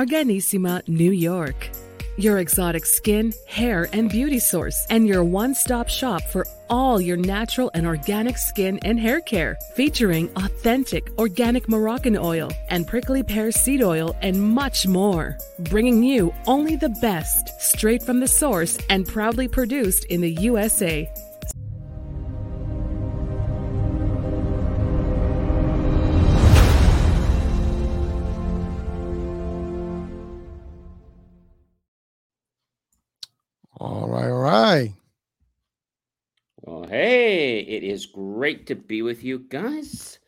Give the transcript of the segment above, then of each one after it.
Arganissima, New York. Your exotic skin, hair, and beauty source, and your one stop shop for all your natural and organic skin and hair care. Featuring authentic organic Moroccan oil and prickly pear seed oil, and much more. Bringing you only the best, straight from the source, and proudly produced in the USA. It is great to be with you guys.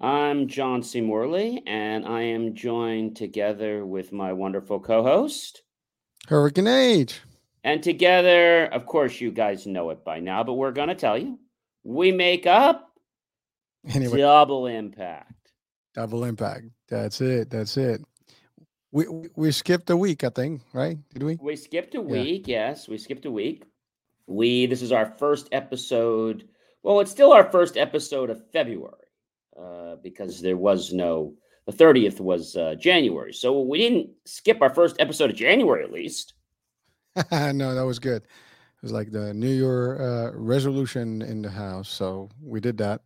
I'm John C. Morley, and I am joined together with my wonderful co host. Hurricane H. And together, of course, you guys know it by now, but we're going to tell you we make up Anyway, double impact. double impact. That's it. That's it. We we- we skipped a week, I think, right? Did we? We skipped a week. Yes, we skipped a week. We this is our first episode. Well, it's still our first episode of February uh, because there was no. The thirtieth was uh, January, so we didn't skip our first episode of January. At least, no, that was good. It was like the New Year uh, resolution in the house, so we did that.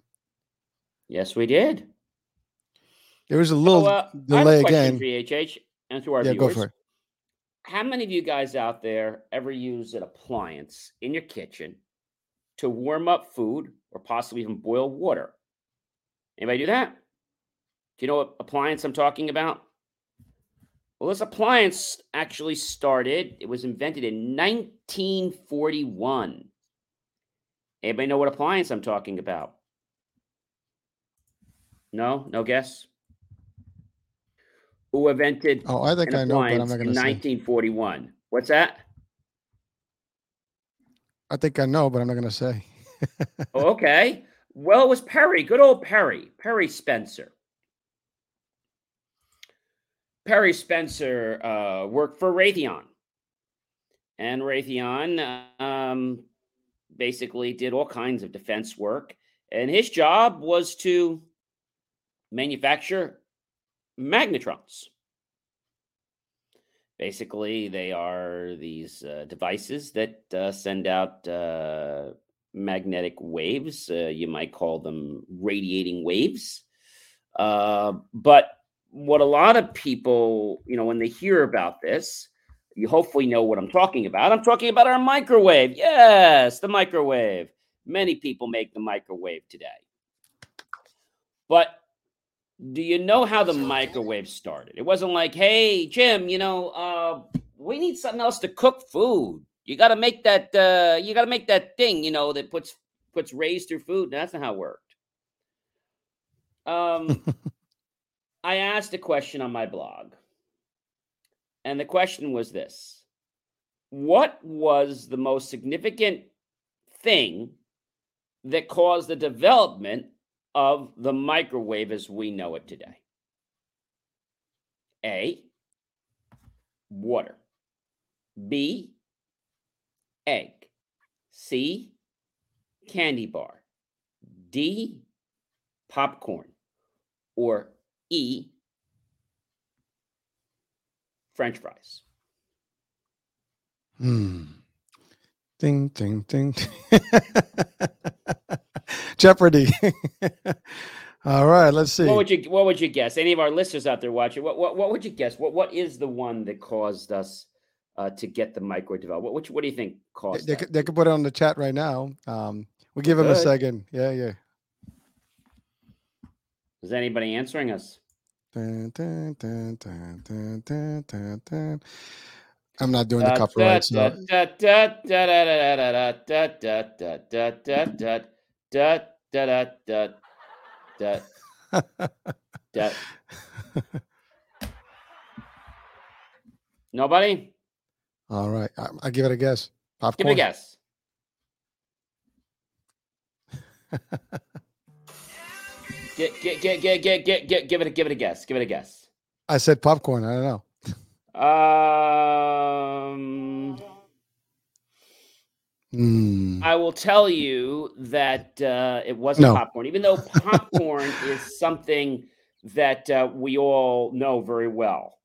yes, we did. There was a So, little uh, I have a delay again. for you, HH, and to our Yeah, go for it. How many of you guys out there ever use an appliance in your kitchen to warm up food or possibly even boil water? Anybody do that? Do you know what appliance I'm talking about? Well, this appliance actually started, it was invented in 1941. Anybody know what appliance I'm talking about? No? No guess? Who invented Oh, I think I know, but I'm not going to say. 1941? What's that? I think I know, but I'm not going to say. Okay. Well, it was Perry, good old Perry, Perry Spencer. Perry Spencer uh, worked for Raytheon. And Raytheon um, basically did all kinds of defense work. And his job was to manufacture magnetrons. Basically, they are these uh, devices that uh, send out uh, magnetic waves. Uh, you might call them radiating waves. Uh, but what a lot of people, you know, when they hear about this, you hopefully know what I'm talking about. I'm talking about our microwave. Yes, the microwave. Many people make the microwave today. But do you know how the microwave started? It wasn't like, hey, Jim, you know, uh, we need something else to cook food. You got to make that. Uh, you got to make that thing, you know, that puts puts rays through food. That's not how it worked. Um, I asked a question on my blog, and the question was this: What was the most significant thing that caused the development of the microwave as we know it today? A. Water. B. Egg. C. Candy bar. D. Popcorn. Or E. French fries. Hmm. Ding, ding, ding. Jeopardy. All right, let's see. What would you What would you guess? Any of our listeners out there watching, what what, what would you guess? What What is the one that caused us uh, to get the microwave developed? What What, what do you think They, caused they, that? could, they could put it on the chat right now. Um, we'll give him a second. Yeah, yeah. Is anybody answering us? Dun, dun, dun. I'm not doing the copyright da da da da da da. Nobody. All right, I, I give it a guess. Popcorn. Give it a guess. get, get, get, get, get, get, get, give it, a, give it a guess. Give it a guess. I said popcorn. I don't know. um. Hmm. I will tell you that uh, it wasn't No. popcorn, even though popcorn is something that uh, we all know very well.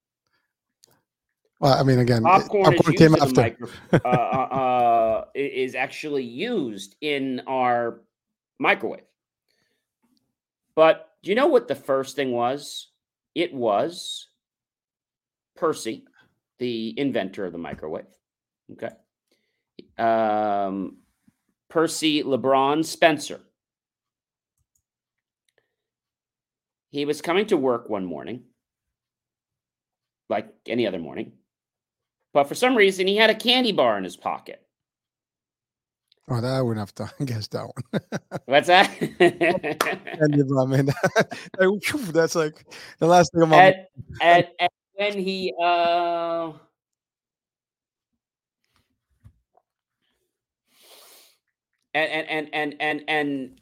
Well, I mean, again, popcorn, popcorn is came used in the after. micro, uh, uh, uh, is actually used in our microwave. But do you know what the first thing was? It was Percy, the inventor of the microwave. Okay. Um, Percy Lebaron Spencer. He was coming to work one morning, like any other morning, but for some reason he had a candy bar in his pocket. Oh, that I wouldn't have to guess that one. What's that? candy bar, I mean, like, phew, that's like the last thing on my and, and, and when he uh and and and and and and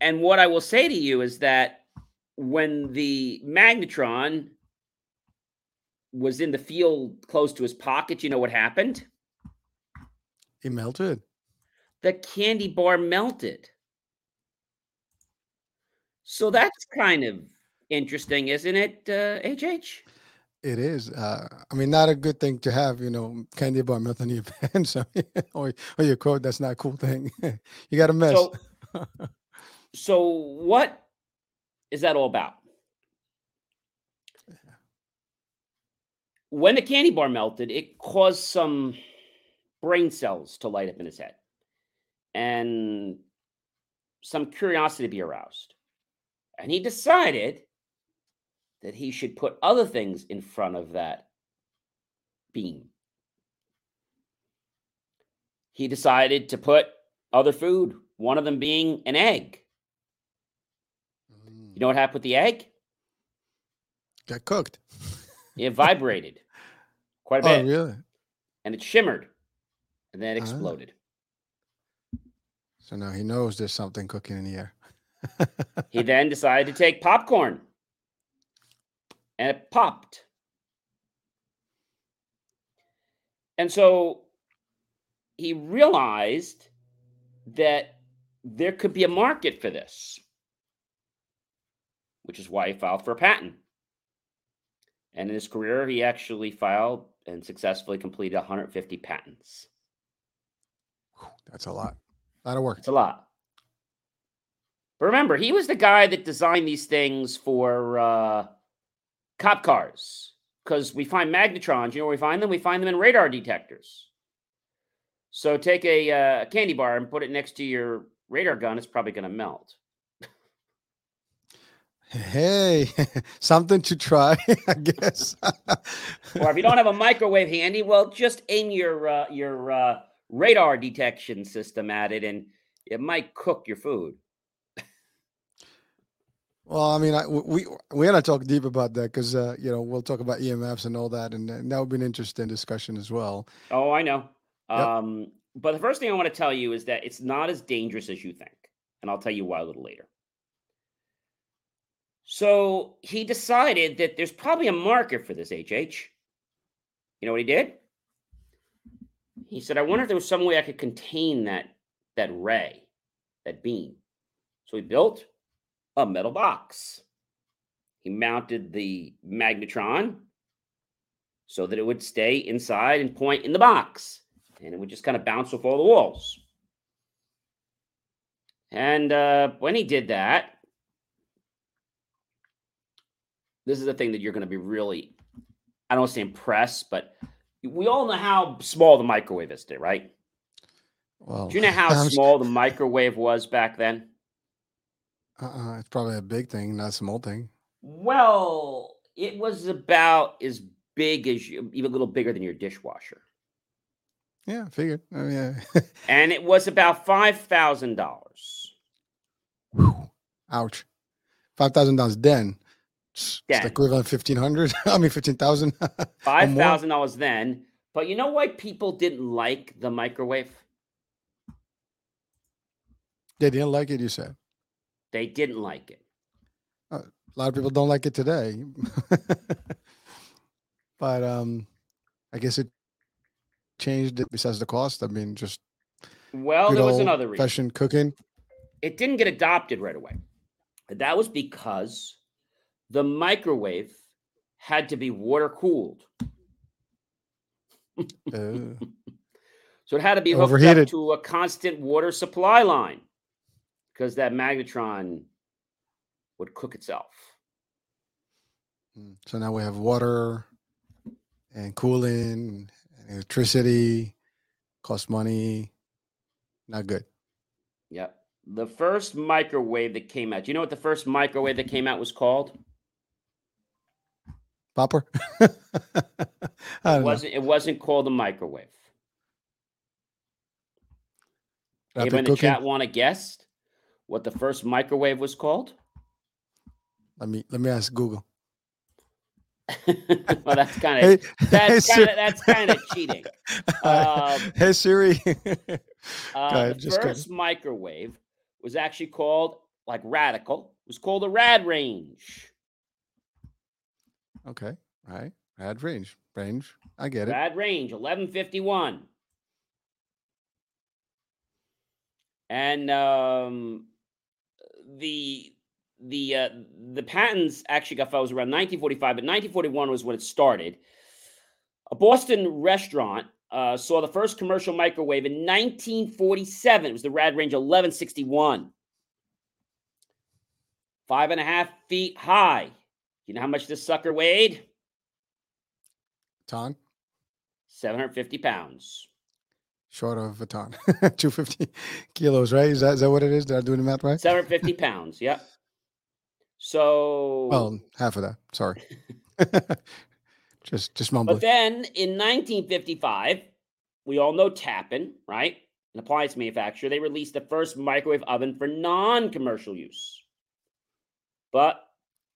and what I will say to you is that when the magnetron was in the field close to his pocket, you know what happened? He melted. The candy bar melted. So that's kind of interesting, isn't it, uh, HH? It is. Uh, I mean, not a good thing to have, you know, candy bar melt on your pants or, or your coat. That's not a cool thing. you got a mess. So, so what is that all about? When the candy bar melted, it caused some brain cells to light up in his head and some curiosity to be aroused. And he decided that he should put other things in front of that beam. He decided to put other food, one of them being an egg. Mm, You know what happened with the egg? Got cooked. It vibrated quite a Oh, bit really? and it shimmered and then it Ah. exploded. So now he knows there's something cooking in the air. He then decided to take popcorn and it popped. And so he realized that there could be a market for this, which is why he filed for a patent. And in his career, he actually filed and successfully completed 150 patents. That's a lot. A lot of work. It's a lot. But remember, he was the guy that designed these things for uh, cop cars because we find magnetrons. You know where we find them? We find them in radar detectors. So take a uh, candy bar and put it next to your radar gun. It's probably going to melt. Hey, something to try, I guess. Or if you don't have a microwave handy, well, just aim your uh, your uh, radar detection system at it, and it might cook your food. Well, I mean, I, we we're gonna talk deep about that because uh, you know we'll talk about EMFs and all that, and, and that would be an interesting discussion as well. Oh, I know. Yep. Um, but the first thing I want to tell you is that it's not as dangerous as you think. And I'll tell you why a little later. So he decided that there's probably a market for this HH. You know what he did? He said, I wonder if there was some way I could contain that that ray, that beam. So he built a metal box. He mounted the magnetron so that it would stay inside and point in the box and it would just kind of bounce off all the walls. And uh, when he did that, this is the thing that you're going to be really, I don't want to say impressed, but we all know how small the microwave is today, right? Well, Do you know how small the microwave was back then? Uh-uh, it's probably a big thing, not a small thing. Well, it was about as big as you, even a little bigger than your dishwasher. Yeah, I figured. Mean, yeah. And it was about $5,000. Ouch. Five thousand dollars then. It's the equivalent fifteen hundred. I mean fifteen thousand. Five thousand dollars then. But you know why people didn't like the microwave? they didn't like it. You said They didn't like it. a lot of people don't like it today. but um, I guess it changed it besides the cost. I mean, just Well, there was another reason. fashioned cooking. It didn't get adopted right away. That was because the microwave had to be water cooled. Uh, So it had to be hooked Overheated. up to a constant water supply line because that magnetron would cook itself. mm. so now we have water and cooling, and electricity, cost money. Not good. Yep. The first microwave that came out. Do you know what the first microwave that came out was called? Popper. I It don't know. wasn't. It wasn't called a microwave. Rapid Anyone in the cooking. chat want to guess what the first microwave was called? Let me let me ask Google. well, that's kind of Hey, hey, that's kind Siri. of that's kind of cheating. Um, hey Siri. Uh, ahead, the first microwave was actually called like radical. It was called a rad range. okay, right. Rad range, range. I get it. Rad range, eleven fifty one. And um, the the uh, the patents actually got filed was around 1945, but 1941 was when it started. A Boston restaurant uh, saw the first commercial microwave in 1947. It was the Rad Range 1161. Five and a half feet high. You know how much this sucker weighed? Ton, 750 pounds. Short of a ton. Two fifty kilos, right? Is that is that what it is? Did I do the math right? 750 pounds. Yep. So, Well, half of that. Sorry. just just but then in 1955, we all know Tappan, right? An appliance manufacturer. They released the first microwave oven for non commercial use. But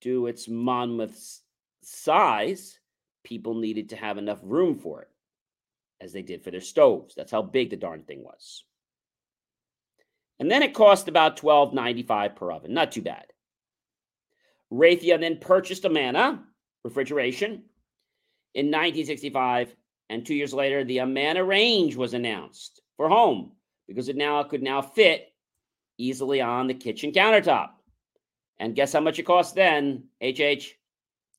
due to its monmouth s- size, people needed to have enough room for it, as they did for their stoves. That's how big the darn thing was. And then it cost about $12.95 per oven. Not too bad. Raytheon then purchased Amana refrigeration in 1965, and two years later, the Amana range was announced for home because it now could now fit easily on the kitchen countertop. And guess how much it cost then? HH,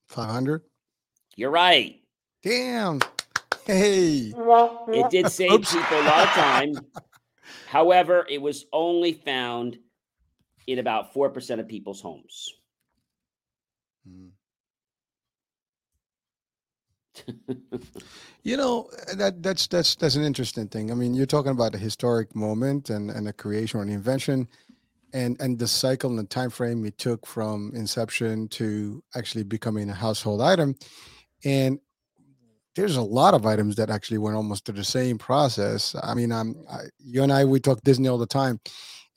Five hundred. you're right. Damn. Hey. It did save Oops. people a lot of time. However, it was only found in about 4% of people's homes. Mm. You know that that's that's that's an interesting thing. I mean, you're talking about a historic moment and and the creation or the invention, and and the cycle and the time frame it took from inception to actually becoming a household item, and there's a lot of items that actually went almost through the same process. I mean, I'm I, you and I we talk Disney all the time,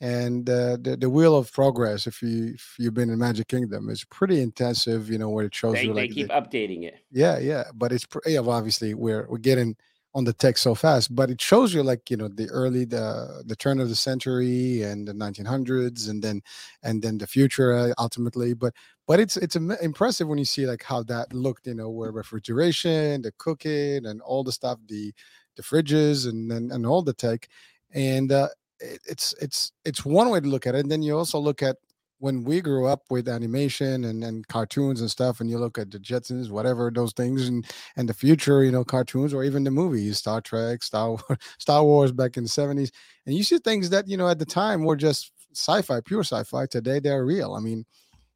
and uh, the the wheel of progress. If you if you've been in Magic Kingdom, is pretty intensive. You know where it shows They, you they like keep the- updating it. yeah, yeah, but it's pr- yeah. Well, obviously, we're we're getting on the tech so fast, but it shows you like you know the early the the turn of the century and the 1900s, and then and then the future uh, ultimately. But but it's it's impressive when you see like how that looked. You know, where refrigeration, the cooking, and all the stuff, the the fridges, and and, and all the tech, and uh, it, it's it's it's one way to look at it. And then you also look at when we grew up with animation and, and cartoons and stuff, and you look at the Jetsons, whatever those things, and and the future, you know, cartoons or even the movies, Star Trek, Star Wars, Star Wars back in the seventies, and you see things that you know at the time were just sci-fi, pure sci-fi. Today they're real. I mean,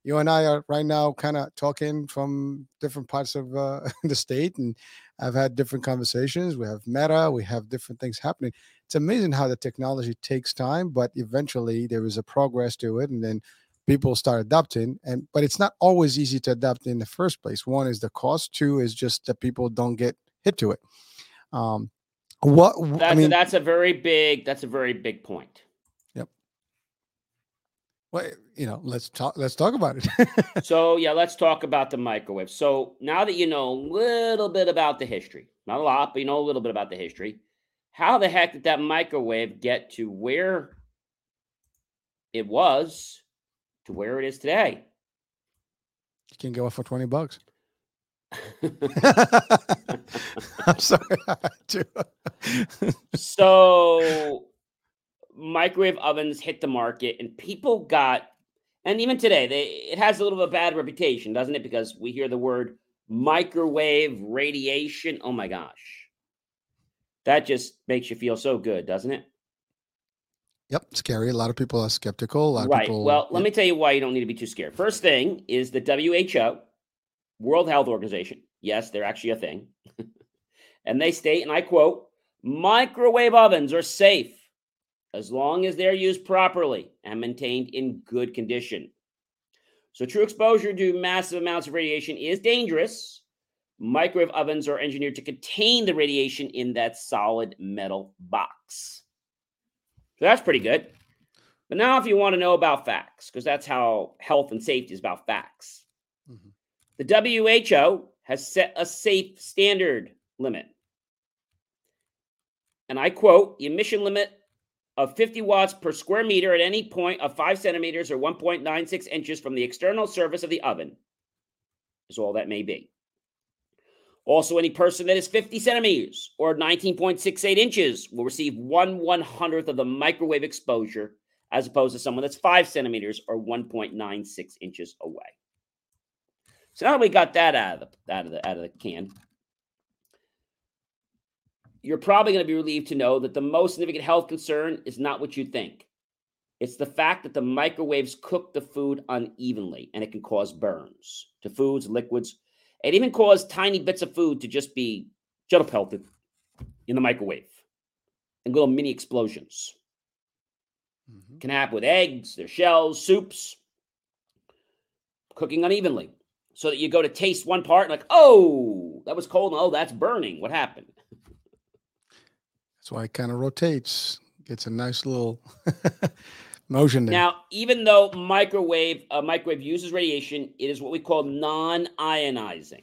you and I are right now kind of talking from different parts of uh, the state, and I've had different conversations. We have meta, we have different things happening. It's amazing how the technology takes time, but eventually there is a progress to it, and then people start adapting and but it's not always easy to adapt in the first place one is the cost two is just that people don't get hit to it um what That's, i mean a, that's a very big. That's a very big point. Yep. Well, you know let's talk let's talk about it so yeah, let's talk about the microwave. So now that you know a little bit about the history, not a lot, but you know a little bit about the history. How the heck did that microwave get to where it was to where it is today? you can go for 20 bucks i'm sorry I had to. so microwave ovens hit the market and people got and even today they it has a little bit of a bad reputation doesn't it because we hear the word microwave radiation oh my gosh That just makes you feel so good, doesn't it? Yep, scary. A lot of people are skeptical. A lot right. of people. Well, let me tell you why you don't need to be too scared. First thing is the WHO, World Health Organization. Yes, they're actually a thing. and they state, and I quote, microwave ovens are safe as long as they're used properly and maintained in good condition. So, true exposure to massive amounts of radiation is dangerous. Microwave ovens are engineered to contain the radiation in that solid metal box. So, that's pretty good. But now, if you want to know about facts, because that's how health and safety is about facts, mm-hmm. the WHO has set a safe standard limit. And I quote the emission limit of 50 watts per square meter at any point of 5 centimeters or 1.96 inches from the external surface of the oven is all that may be. Also, any person that is 50 centimeters or 19.68 inches will receive one one hundredth of the microwave exposure, as opposed to someone that's five centimeters or 1.96 inches away. So now that we got that out of the out of the out of the can, you're probably going to be relieved to know that the most significant health concern is not what you think. It's the fact that the microwaves cook the food unevenly and it can cause burns to foods, liquids, and even cause tiny bits of food to just be pelted in the microwave and little mini explosions. Mm-hmm. Can happen with eggs, their shells, soups, cooking unevenly. So that you go to taste one part and like, oh, that was cold. And, oh, that's burning. What happened? That's why it kind of rotates, gets a nice little motion there. Now, even though microwave uh, microwave uses radiation, it is what we call non-ionizing.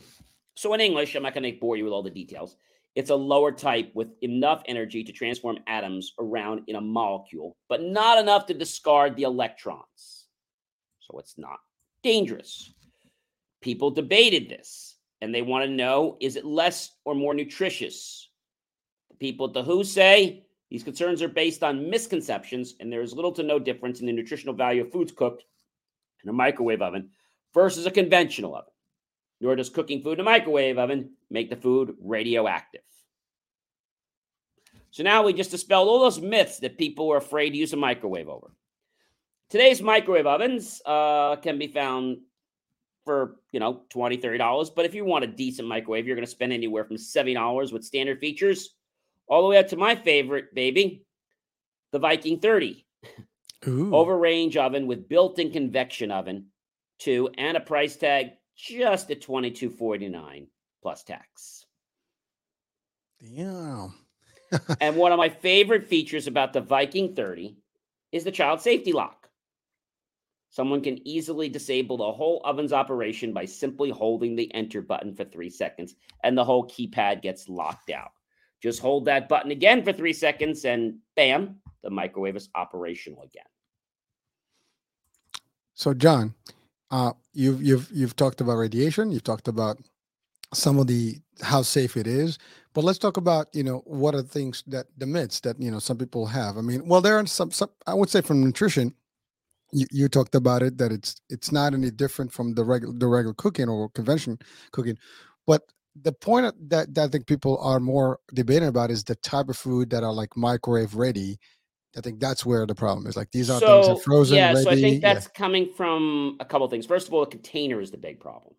So in English, I'm not going to bore you with all the details. It's a lower type with enough energy to transform atoms around in a molecule, but not enough to discard the electrons. So it's not dangerous. People debated this and they want to know is it less or more nutritious? People at the WHO say these concerns are based on misconceptions, and there is little to no difference in the nutritional value of foods cooked in a microwave oven versus a conventional oven. Nor does cooking food in a microwave oven make the food radioactive. So now we just dispelled all those myths that people were afraid to use a microwave over. Today's microwave ovens uh, can be found for you know 20 30 dollars but if you want a decent microwave you're going to spend anywhere from 70 dollars with standard features all the way up to my favorite baby, the Viking 30. Ooh. Over range oven with built-in convection oven, two, and a price tag just at twenty two forty nine plus tax. Damn. and one of my favorite features about the Viking 30 is the child safety lock. Someone can easily disable the whole oven's operation by simply holding the enter button for three seconds, and the whole keypad gets locked out. Just hold that button again for three seconds, and bam, the microwave is operational again. So, John, uh, you've you've you've talked about radiation. You've talked about some of the how safe it is, but let's talk about you know what are things that the myths that you know some people have. I mean, well, there are some. some I would say from nutrition, you, you talked about it that it's it's not any different from the regular the regular cooking or convention cooking, but the point that, that I think people are more debating about is the type of food that are like microwave ready. I think that's where the problem is. Like these are so, things that frozen. Yeah, ready. so I think that's yeah. coming from a couple things. First of all, the container is the big problem.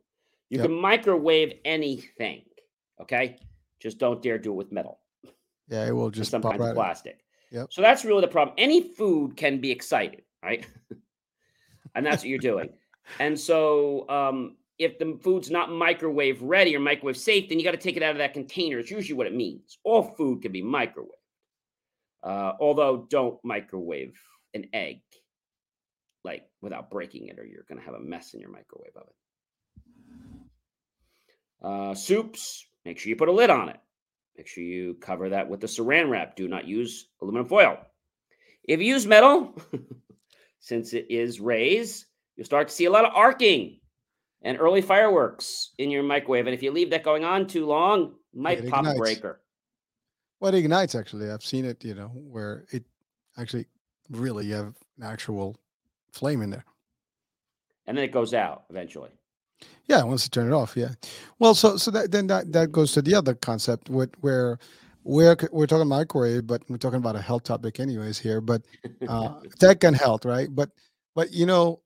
You yep. can microwave anything. Okay, just don't dare do it with metal. Yeah, it will just some kinds right of plastic. Yep. So that's really the problem. Any food can be excited, right? and that's what you're doing. And so um, if the food's not microwave ready or microwave safe, then you got to take it out of that container. It's usually what it means. All food can be microwaved. Uh, although, don't microwave an egg like without breaking it, or you're going to have a mess in your microwave oven. Uh, soups, make sure you put a lid on it. Make sure you cover that with the saran wrap. Do not use aluminum foil. If you use metal, since it is raised, you'll start to see a lot of arcing and early fireworks in your microwave. And if you leave that going on too long, might pop ignites. a breaker. Well, it ignites actually. I've seen it, you know, where it actually really you have an actual flame in there. And then it goes out eventually. Yeah, once you turn it off, yeah. Well, so so that then that that goes to the other concept with where we're we're talking microwave, but we're talking about a health topic anyways here. But uh, tech and health, right? But but you know,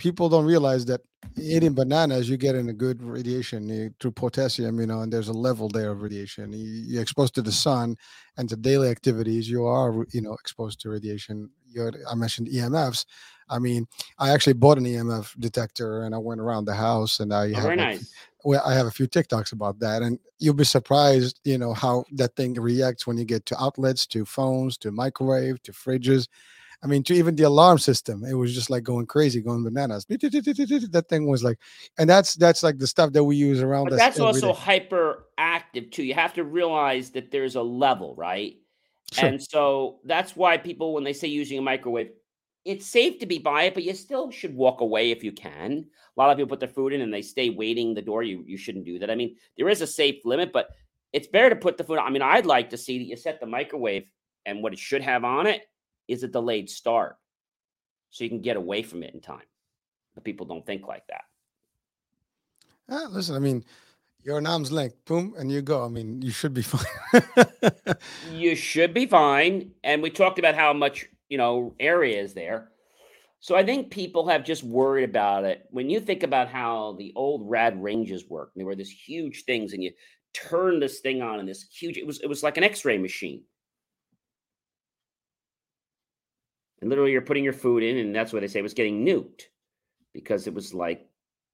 people don't realize that eating bananas, you're getting a good radiation you, through potassium, you know, and there's a level there of radiation. You, you're exposed to the sun and to daily activities, you are, you know, exposed to radiation. You're, I mentioned EMFs. I mean, I actually bought an EMF detector and I went around the house and I Oh, have very nice. well, I have a few TikToks about that, and you'll be surprised, you know, how that thing reacts when you get to outlets, to phones, to microwave, to fridges. I mean, to even the alarm system, it was just like going crazy, going bananas. That thing was like, and that's that's like the stuff that we use around But us. that's also hyperactive too. You have to realize that there's a level, right? Sure. And so that's why people, when they say using a microwave, it's safe to be by it, but you still should walk away if you can. A lot of people put their food in and they stay waiting the door. You you shouldn't do that. I mean, there is a safe limit, but it's better to put the food. I mean, I'd like to see that you set the microwave, and what it should have on it is a delayed start, so you can get away from it in time. But people don't think like that. Ah, listen, I mean, you're an arm's length, boom, and you go. I mean, you should be fine. You should be fine. And we talked about how much, you know, area is there. So I think people have just worried about it. When you think about how the old rad ranges worked, they were these huge things, and you turn this thing on and this huge it was it was like an x-ray machine. And literally you're putting your food in, and that's what they say it was getting nuked because it was like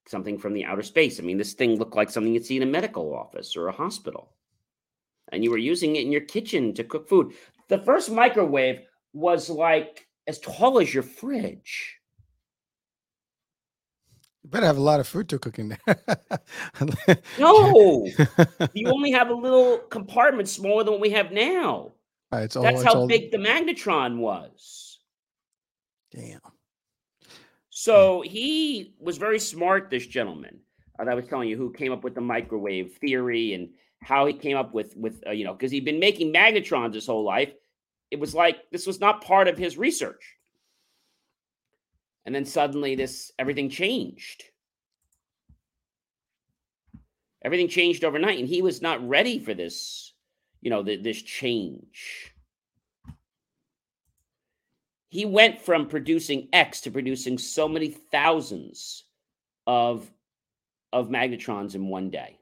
something from the outer space. I mean, this thing looked like something you'd see in a medical office or a hospital and you were using it in your kitchen to cook food. The first microwave was like as tall as your fridge. you better have a lot of food to cook in there. No, you only have a little compartment smaller than what we have now. Right, all, That's how all, big the magnetron was. Damn. So he was very smart, this gentleman uh, that I was telling you, who came up with the microwave theory and how he came up with with uh, you know because he'd been making magnetrons his whole life. It was like this was not part of his research, and then suddenly this everything changed. Everything changed overnight, and he was not ready for this. You know, th- this change. He went from producing X to producing so many thousands of of magnetrons in one day.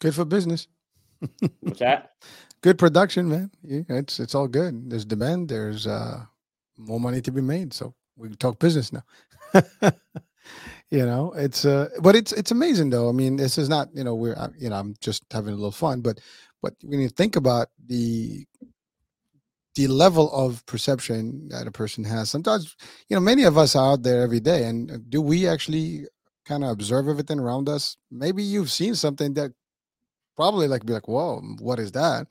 Good for business. What's that? Good production, man. It's it's all good. There's demand. There's uh more money to be made. So we can talk business now. you know, it's uh, but it's it's amazing though. I mean, this is not you know we're uh, you know I'm just having a little fun, but but when you think about the the level of perception that a person has, sometimes you know many of us are out there every day, and uh, do we actually kind of observe everything around us? Maybe you've seen something that probably like be like, whoa, what is that?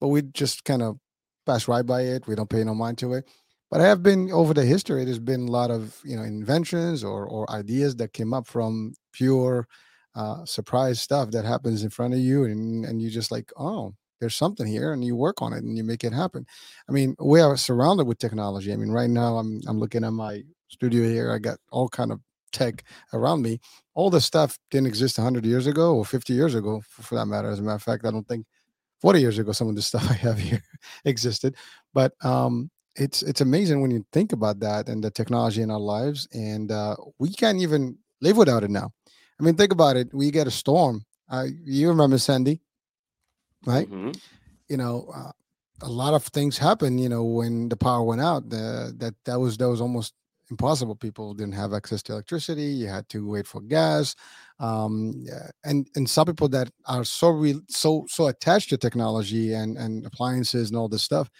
But we just kind of pass right by it. We don't pay no mind to it. But I have been over the history. There's been a lot of you know inventions or or ideas that came up from pure uh, surprise stuff that happens in front of you, and and you just like, oh, there's something here, and you work on it and you make it happen. I mean, we are surrounded with technology. I mean, right now I'm I'm looking at my studio here. I got all kind of tech around me. All the stuff didn't exist 100 years ago or 50 years ago, for, that matter. As a matter of fact, I don't think 40 years ago some of the stuff I have here existed. But um, it's it's amazing when you think about that and the technology in our lives, and uh, we can't even live without it now. I mean, think about it. We get a storm. You remember Sandy, right? Mhm. you know uh, a lot of things happen you know when the power went out the, that that was that was almost impossible. People didn't have access to electricity you had to wait for gas um yeah, and and some people that are so re, so so attached to technology and and appliances and all this stuff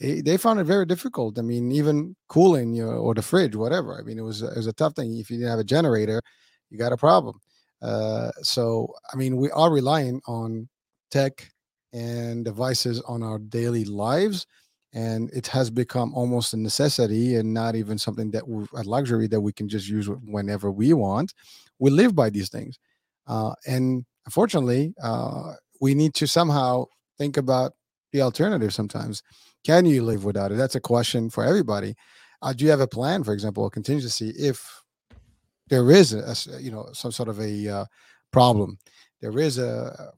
eh, they found it very difficult. I mean even cooling you know, or the fridge whatever. I mean it was a- it was a tough thing. If you didn't have a generator you got a problem. Uh so i mean we are relying on tech and devices on our daily lives and it has become almost a necessity and not even something that we a luxury that we can just use whenever we want. We live by these things uh, and unfortunately uh, we need to somehow think about the alternative sometimes. Can you live without it? That's a question for everybody. Uh, do you have a plan for example a contingency if there is a, you know some sort of a uh, problem? There is a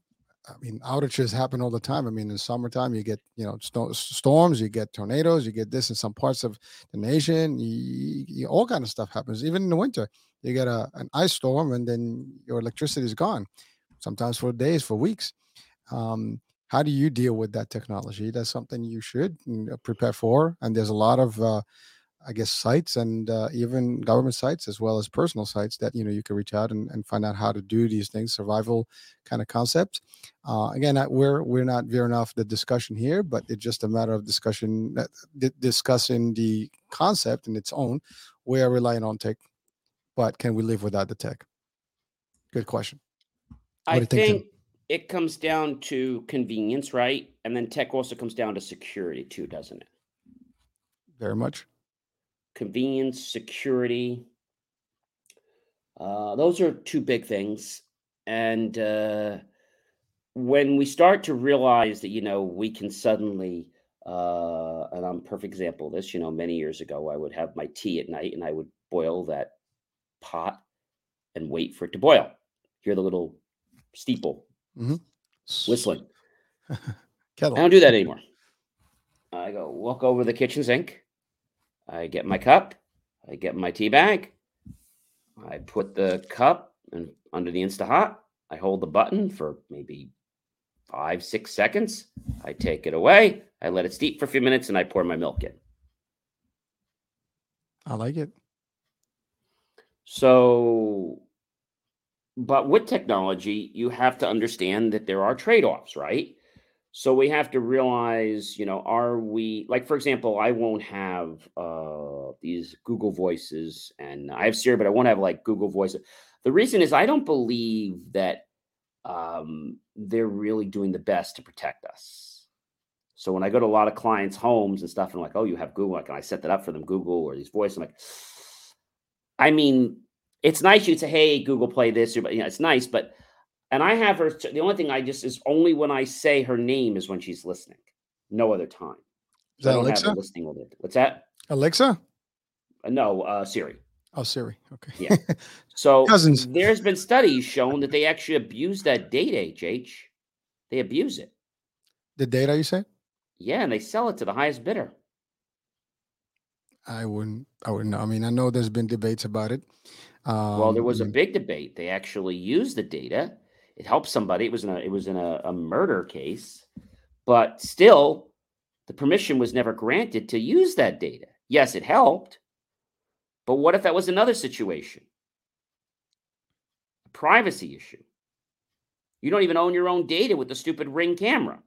I mean, outages happen all the time. I mean, in summertime, you get you know st- storms, you get tornadoes, you get this in some parts of the nation. You, you, all kind of stuff happens. Even in the winter, you get a an ice storm, and then your electricity is gone. Sometimes for days, for weeks. Um, how do you deal with that technology? That's something you should mm, prepare for. And there's a lot of uh, I guess sites and uh, even government sites as well as personal sites that you know you can reach out and, and find out how to do these things survival kind of concepts. Uh, again we're we're not veering off the discussion here but it's just a matter of discussion uh, discussing the concept in its own. We are relying on tech but can we live without the tech? Good question. What i think, think it comes down to convenience right? And then tech also comes down to security too doesn't it? Very much convenience, security. Uh, those are two big things. And uh, when we start to realize that, you know, we can suddenly, uh, and I'm a perfect example of this, you know, many years ago, I would have my tea at night and I would boil that pot and wait for it to boil. Hear the little steeple mm-hmm. whistling. Kettle. I don't do that anymore. I go walk over the kitchen sink I get my cup, I get my tea bag, I put the cup and under the Instahot. I hold the button for maybe five, six seconds. I take it away. I let it steep for a few minutes and I pour my milk in. I like it. So, but with technology, you have to understand that there are trade offs, right? So we have to realize, you know, are we like, for example, I won't have uh, these Google Voices, and I have Siri, but I won't have like Google Voice. The reason is I don't believe that um, they're really doing the best to protect us. So when I go to a lot of clients' homes and stuff, and I'm like, oh, you have Google, like, can I set that up for them? Google or these voices? I'm like, I mean, it's nice you'd say, hey, Google, play this, but you know, it's nice, but and I have her. The only thing I just is only when I say her name is when she's listening. No other time. Is that Alexa? listening all day. What's that? Alexa? Uh, no, uh, Siri. Oh, Siri. Okay. Yeah. So cousins. There's been studies shown that they actually abuse that data. HH. They abuse it. The data, you say? Yeah, and they sell it to the highest bidder. I wouldn't. I wouldn't know. I mean, I know there's been debates about it. Um, well, there was a big debate. They actually used the data it helped somebody. It was in a it was in a, a murder case, but still, the permission was never granted to use that data. Yes, it helped, but what if that was another situation? A privacy issue. You don't even own your own data with the stupid ring camera.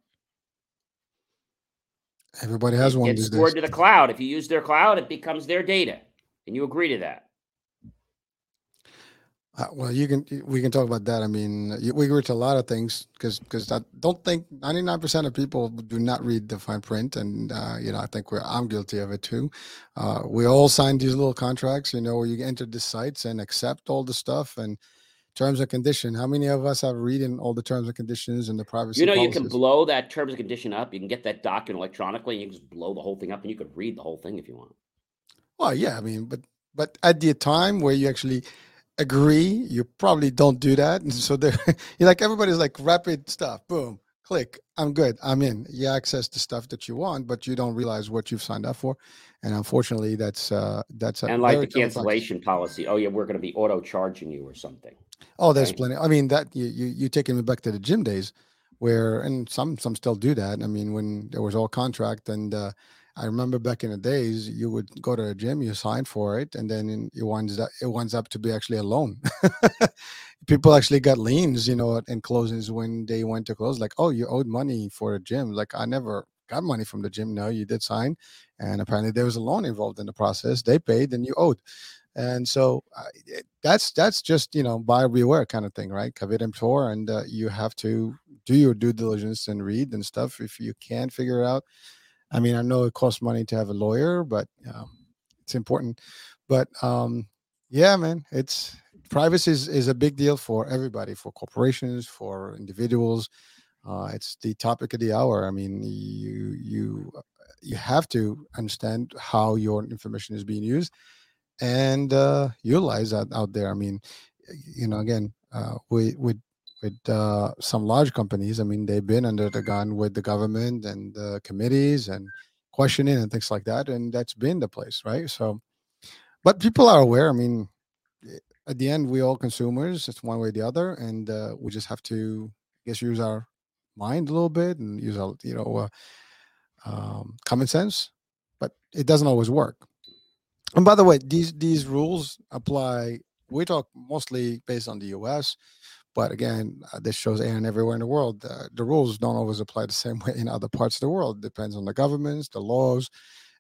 Everybody has one. It's stored to the cloud. If you use their cloud, it becomes their data, and you agree to that. Uh, well, you can we can talk about that. I mean, we agree to a lot of things because because I don't think ninety nine percent of people do not read the fine print, and uh, you know I think we're I'm guilty of it too. Uh, we all signed these little contracts, you know, where you enter the sites and accept all the stuff and terms and condition. How many of us have read in all the terms and conditions and the privacy? You know, policies? you can blow that terms and condition up. You can get that document electronically, and you can just blow the whole thing up, and you could read the whole thing if you want. Well, yeah, I mean, but but at the time where you actually agree. You probably don't do that. And so they're you're like everybody's like rapid stuff. Boom, click. I'm good. I'm in. You access the stuff that you want, but you don't realize what you've signed up for. And unfortunately, that's uh that's and like the cancellation policy. Oh yeah, we're going to be auto charging you or something. Oh, there's right? plenty. I mean, that you you you taking me back to the gym days, where and some some still do that. I mean, when there was all contract and. uh I remember back in the days, you would go to a gym, you sign for it, and then it winds up it winds up to be actually a loan. People actually got liens, you know, in closings when they went to close. Like, oh, you owed money for a gym. Like, I never got money from the gym. No, you did sign, and apparently there was a loan involved in the process. They paid, and you owed. And so uh, that's that's just you know buyer beware kind of thing, right? Caveat emptor, and uh, you have to do your due diligence and read and stuff. If you can't figure it out, I mean, I know it costs money to have a lawyer, but um, it's important. But um, yeah, man, it's privacy is, is a big deal for everybody, for corporations, for individuals. Uh, it's the topic of the hour. I mean, you you you have to understand how your information is being used and uh, utilize that out there. I mean, you know, again, uh, we with with uh, some large companies. I mean, they've been under the gun with the government and the committees and questioning and things like that, and that's been the place, right? So, but people are aware. I mean, eh, at the end, we all consumers. It's one way or the other, and uh, we just have to, I guess, use our mind a little bit and use our, you know, uh, um, common sense. But it doesn't always work. And by the way, these these rules apply. We talk mostly based on the U.S., but again, uh, this shows and everywhere in the world. Uh, the rules don't always apply the same way in other parts of the world. It depends on the governments, the laws,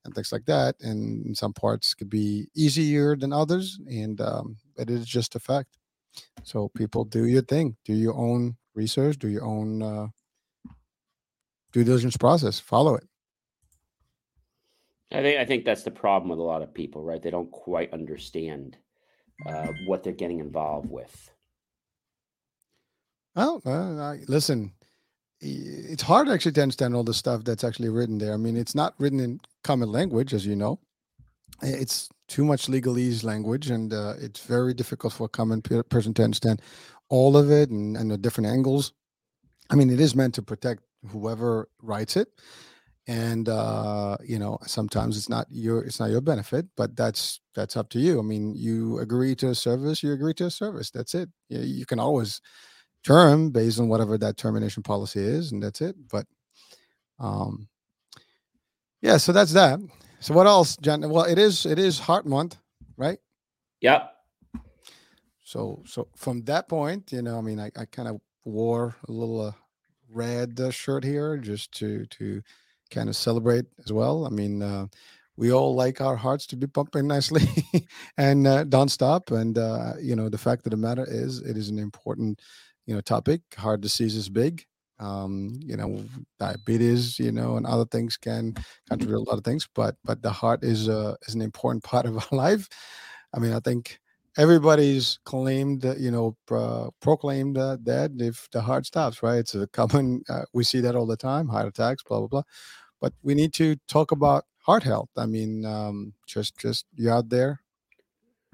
and things like that. And in some parts could be easier than others, and um, it is just a fact. So people do your thing, do your own research, do your own uh, due diligence process, follow it. I think I think that's the problem with a lot of people, right? They don't quite understand uh, what they're getting involved with. Well, uh, listen, it's hard actually to understand all the stuff that's actually written there. I mean, it's not written in common language, as you know. It's too much legalese language, and uh, it's very difficult for a common person to understand all of it and, and the different angles. I mean, it is meant to protect whoever writes it, and uh, you know sometimes it's not your it's not your benefit but that's that's up to you i mean you agree to a service you agree to a service that's it you, you can always term based on whatever that termination policy is and that's it but um yeah so that's that so what else john well it is it is heart month right yep so so from that point you know i mean i, I kind of wore a little uh, red uh, shirt here just to to kind of celebrate as well. I mean, uh, we all like our hearts to be pumping nicely and uh, don't stop. And uh, you know, the fact of the matter is, it is an important, you know, topic. Heart disease is big. Um, you know, diabetes, you know, and other things can contribute a lot of things. But but the heart is uh, is an important part of our life. I mean, I think everybody's claimed, you know, uh, proclaimed uh, that if the heart stops, right? It's a common. Uh, we see that all the time: heart attacks, blah blah blah but we need to talk about heart health. I mean, um, just just you out there.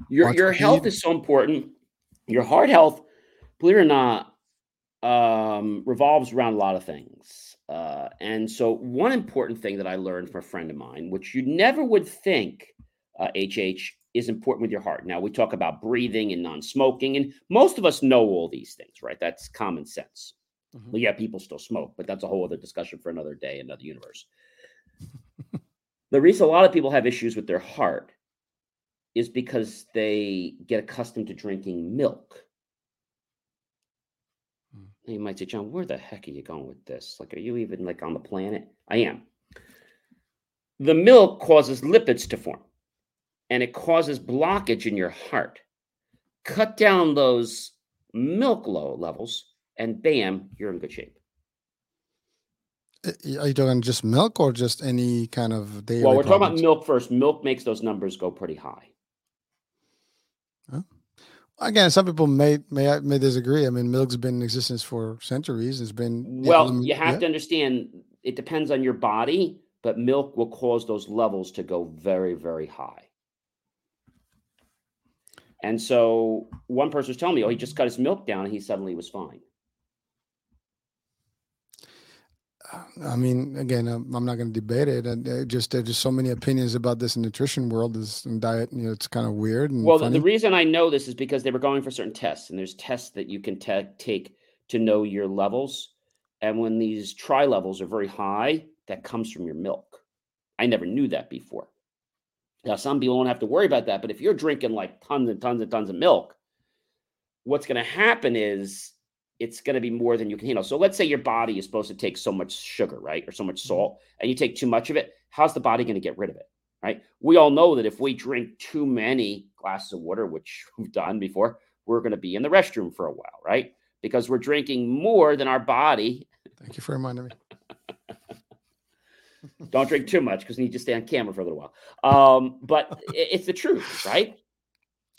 Your your health is so important. Your heart health, believe it or not, um, revolves around a lot of things. Uh, and so, one important thing that I learned from a friend of mine, which you never would think, uh, HH, is important with your heart. Now, we talk about breathing and non smoking, and most of us know all these things, right? That's common sense. Mm-hmm. Well, yeah, people still smoke, but that's a whole other discussion for another day, another universe. the reason a lot of people have issues with their heart is because they get accustomed to drinking milk. You might say, John, where the heck are you going with this? Like, are you even like on the planet? I am. The milk causes lipids to form and it causes blockage in your heart. Cut down those milk low levels and bam, you're in good shape. Uh, are you talking just milk or just any kind of daily? Well, we're talking about milk first. Milk makes those numbers go pretty high. Again, some people may may may disagree. I mean, milk's been in existence for centuries. It's been well. You have yeah. to understand. It depends on your body, but milk will cause those levels to go very, very high. And so, one person was telling me, "Oh, he just cut his milk down, and he suddenly was fine." I mean, again, I'm, I'm not going to debate it. And uh, just there's just so many opinions about this in nutrition world, is in diet. You know, it's kind of weird. well, funny. the reason I know this is because they were going for certain tests, and there's tests that you can te- take to know your levels. And when these tri levels are very high, that comes from your milk. I never knew that before. Now, some people don't have to worry about that, but if you're drinking like tons and tons and tons of milk, what's going to happen is it's going to be more than you can handle. So let's say your body is supposed to take so much sugar, right? Or so much mm-hmm. salt, and you take too much of it. How's the body going to get rid of it? Right. We all know that if we drink too many glasses of water, which we've done before, we're going to be in the restroom for a while, right? Because we're drinking more than our body. Thank you for reminding me. Don't drink too much because you need to stay on camera for a little while. Um, but it's the truth, right?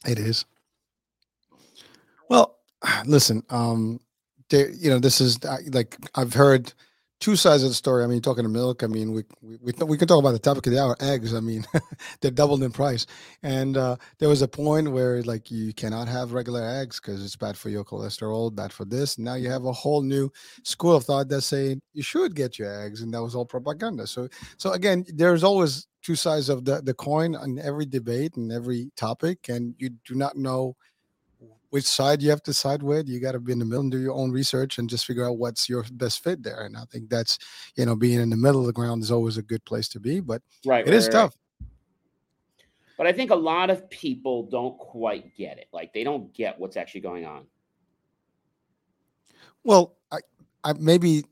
It is. Well, listen, um, you know, this is like I've heard two sides of the story. I mean, talking to milk. I mean, we we we, we can talk about the topic of the hour. Eggs. I mean, they're doubled in price, and uh, there was a point where like you cannot have regular eggs because it's bad for your cholesterol, bad for this. Now you have a whole new school of thought that's saying you should get your eggs, and that was all propaganda. So so again, there's always two sides of the the coin in every debate and every topic, and you do not know which side you have to side with. You got to be in the middle and do your own research and just figure out what's your best fit there. And I think that's, you know, being in the middle of the ground is always a good place to be, but right, it right, is right. tough. But I think a lot of people don't quite get it. Like they don't get what's actually going on. Well, I, I maybe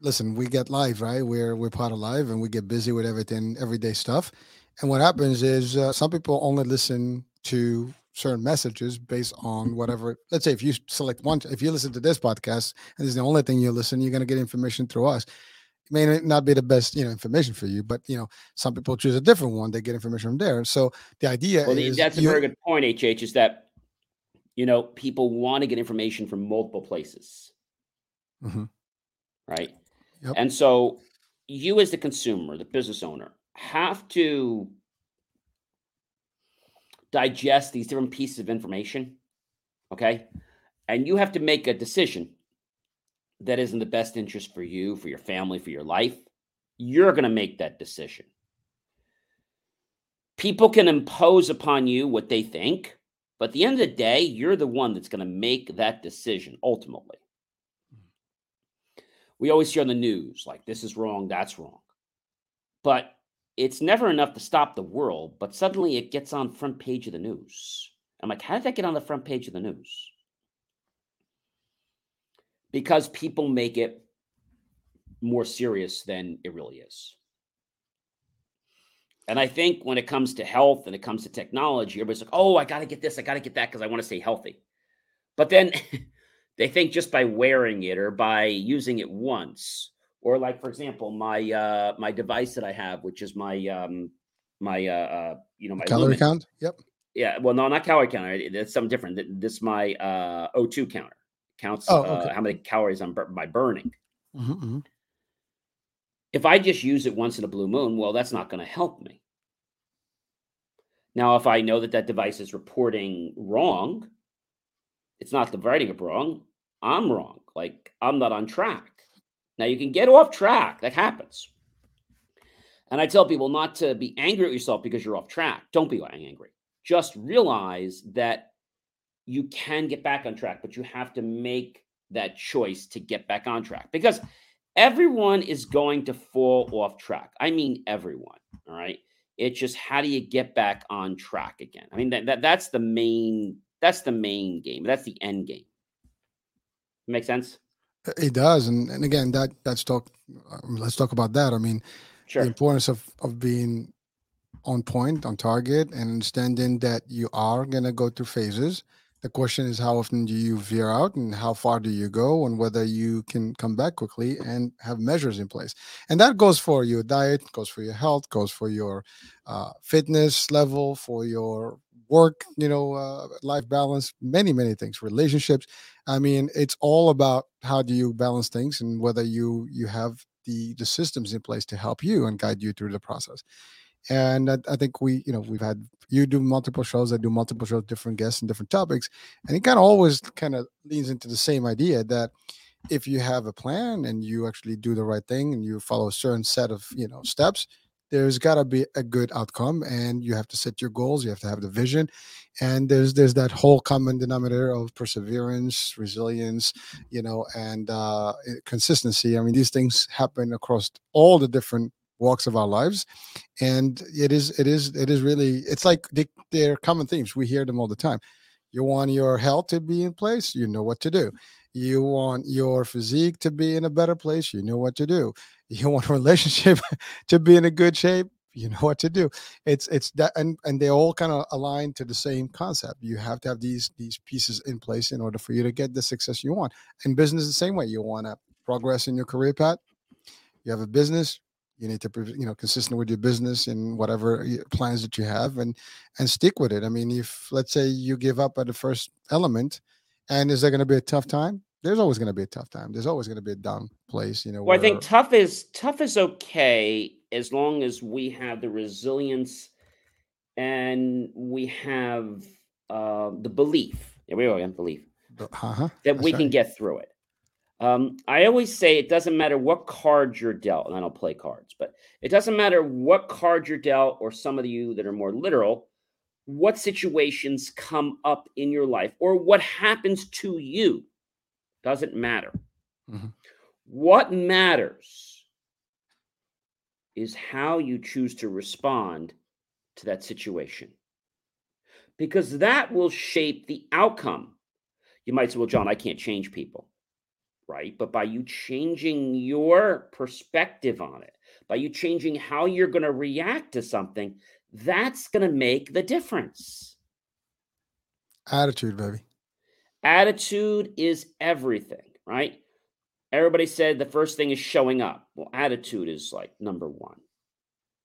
listen, we get live, right? We're we're part of live and we get busy with everything, everyday stuff. And what happens is uh, some people only listen to certain messages based on whatever. Let's say if you select one, if you listen to this podcast and this is the only thing you listen, you're going to get information through us. It may not be the best, you know, information for you, but you know, some people choose a different one. They get information from there. So the idea well, is that's a very good point. HH is that you know people want to get information from multiple places, mm-hmm. right? Yep. And so you, as the consumer, the business owner, have to digest these different pieces of information. Okay. And you have to make a decision that is in the best interest for you, for your family, for your life. You're going to make that decision. People can impose upon you what they think, but at the end of the day, you're the one that's going to make that decision ultimately. We always hear on the news like this is wrong, that's wrong. But it's never enough to stop the world, but suddenly it gets on front page of the news. I'm like, how did that get on the front page of the news? Because people make it more serious than it really is. And I think when it comes to health and it comes to technology, everybody's like, oh, I got to get this, I got to get that because I want to stay healthy. But then they think just by wearing it or by using it once or like for example my uh my device that i have which is my um my uh, uh you know my calorie lumen. count? Yep. Yeah well no not calorie counter. It's something different. This is my uh o2 counter counts oh, okay. uh, how many calories i'm by burning. Mm-hmm, mm-hmm. if i just use it once in a blue moon well that's not going to help me. Now if i know that that device is reporting wrong it's not the writing it wrong i'm wrong. Like i'm not on track now you can get off track. That happens. And I tell people not to be angry at yourself because you're off track. Don't be angry. Just realize that you can get back on track, but you have to make that choice to get back on track because everyone is going to fall off track. I mean, everyone. All right. It's just how do you get back on track again? I mean, that, that that's the main that's the main game. That's the end game. Make sense? It does, and, and again, that that's talk. Um, let's talk about that. I mean, sure. the importance of of being on point, on target, and understanding that you are gonna go through phases. The question is how often do you veer out, and how far do you go, and whether you can come back quickly and have measures in place. And that goes for your diet, goes for your health, goes for your uh, fitness level, for your work, you know, uh, life balance, many many things, relationships I mean, it's all about how do you balance things and whether you you have the the systems in place to help you and guide you through the process. And I, I think we, you know, we've had you do multiple shows, I do multiple shows, different guests and different topics, and it kind of always kind of leans into the same idea that if you have a plan and you actually do the right thing and you follow a certain set of you know steps there's got to be a good outcome and you have to set your goals you have to have the vision and there's there's that whole common denominator of perseverance resilience you know and uh, eh, consistency. I mean these things happen across all the different walks of our lives and it is it is it is really it's like they, they're common themes. We hear them all the time. You want your health to be in place you know what to do. You want your physique to be in a better place you know what to do you want a relationship to be in a good shape you know what to do. It's it's that and and they all kind of align to the same concept. You have to have these these pieces in place in order for you to get the success you want. In business the same way. You want to progress in your career path. You have a business. You need to you know consistent with your business and whatever uh, plans that you have and and stick with it. I mean if let's say you give up at the first element and is there going to be a tough time there's always going to be a tough time. There's always going to be a down place, you know. Well, where, I think tough is tough is okay as long as we have the resilience and we have uh, the belief. There we go again, belief uh-huh, that we right. can get through it. Um, I always say it doesn't matter what card you're dealt, and I don't play cards, but it doesn't matter what card you're dealt, or some of you that are more literal, what situations come up in your life, or what happens to you. Doesn't matter. Mhm. What matters is how you choose to respond to that situation. Because that will shape the outcome. You might say, well, John, I can't change people, right? But by you changing your perspective on it, by you changing how you're going to react to something, that's going to make the difference. attitude, baby. Attitude is everything, right? Everybody said the first thing is showing up. Well, attitude is like number one.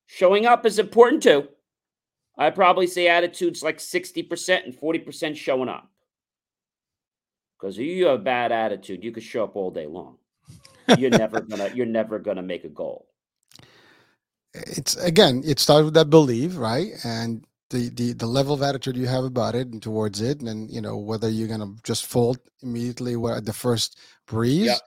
Showing up is important too. I probably say attitude's like 60% and 40% showing up. Because if you have a bad attitude, you could show up all day long. You're never gonna you're never gonna make a goal. It's again, it starts with that belief, right? And the, the the level of attitude you have about it and towards it, and then, you know whether you're gonna just fold immediately where at the first breeze, Yeah.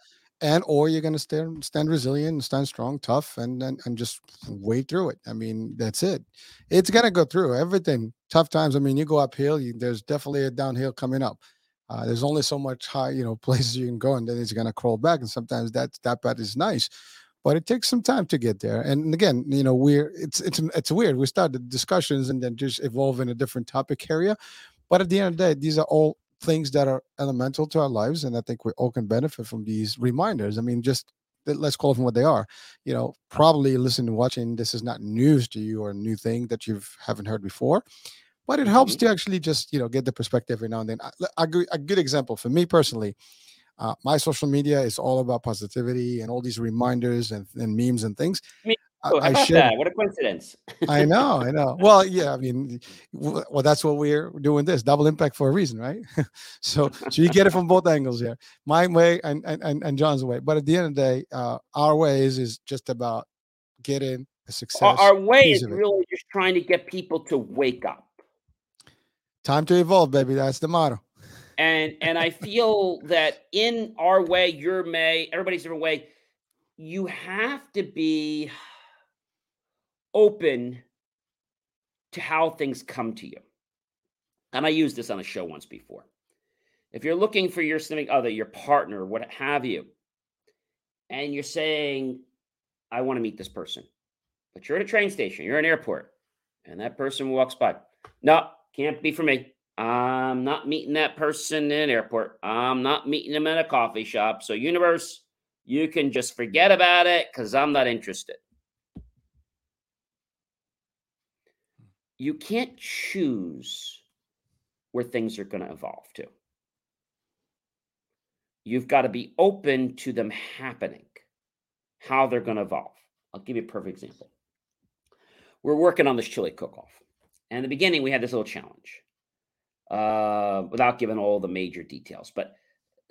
and or you're gonna stand stand resilient and stand strong, tough, and and, and just wade through it. I mean, that's it. It's gonna go through everything. Tough times. I mean, you go uphill. You, there's definitely a downhill coming up. Uh, there's only so much high, you know, places you can go, and then it's gonna crawl back. And sometimes that that part is nice, but it takes some time to get there. And again, you know, we're it's it's it's weird. We start the discussions and then just evolve in a different topic area. But at the end of the day, these are all things that are elemental to our lives, and I think we all can benefit from these reminders. I mean, just let's call them what they are. You know, probably listening and watching this is not news to you or a new thing that you haven't heard before but it helps Mhm. to actually just you know get the perspective every now and then a, a, a good example for me personally uh, my social media is all about positivity and all these reminders and, and memes and things. Me I, Oh, how I about share that? What a coincidence. i know i know. Well yeah i mean well that's what we're doing this double impact for a reason right? So so you get it from both angles here. My way and and, and, john's way. But at the end of the day uh, our ways is is just about getting a success Our, our way is really just trying to get people to wake up. time to evolve baby. That's the motto and and I feel that in our way, your way, everybody's different way, you have to be open to how things come to you. And I used this on a show once before. If you're looking for your significant other, your partner, what have you, and you're saying, I want to meet this person, but you're at a train station, you're at an airport, and that person walks by. No, can't be for me. I'm not meeting that person in an airport. I'm not meeting them in a coffee shop. So, universe, you can just forget about it because I'm not interested. You can't choose where things are going to evolve to. You've got to be open to them happening, how they're going to evolve. I'll give you a perfect example. We're working on this chili cook off. And in the beginning, we had this little challenge uh, without giving all the major details. But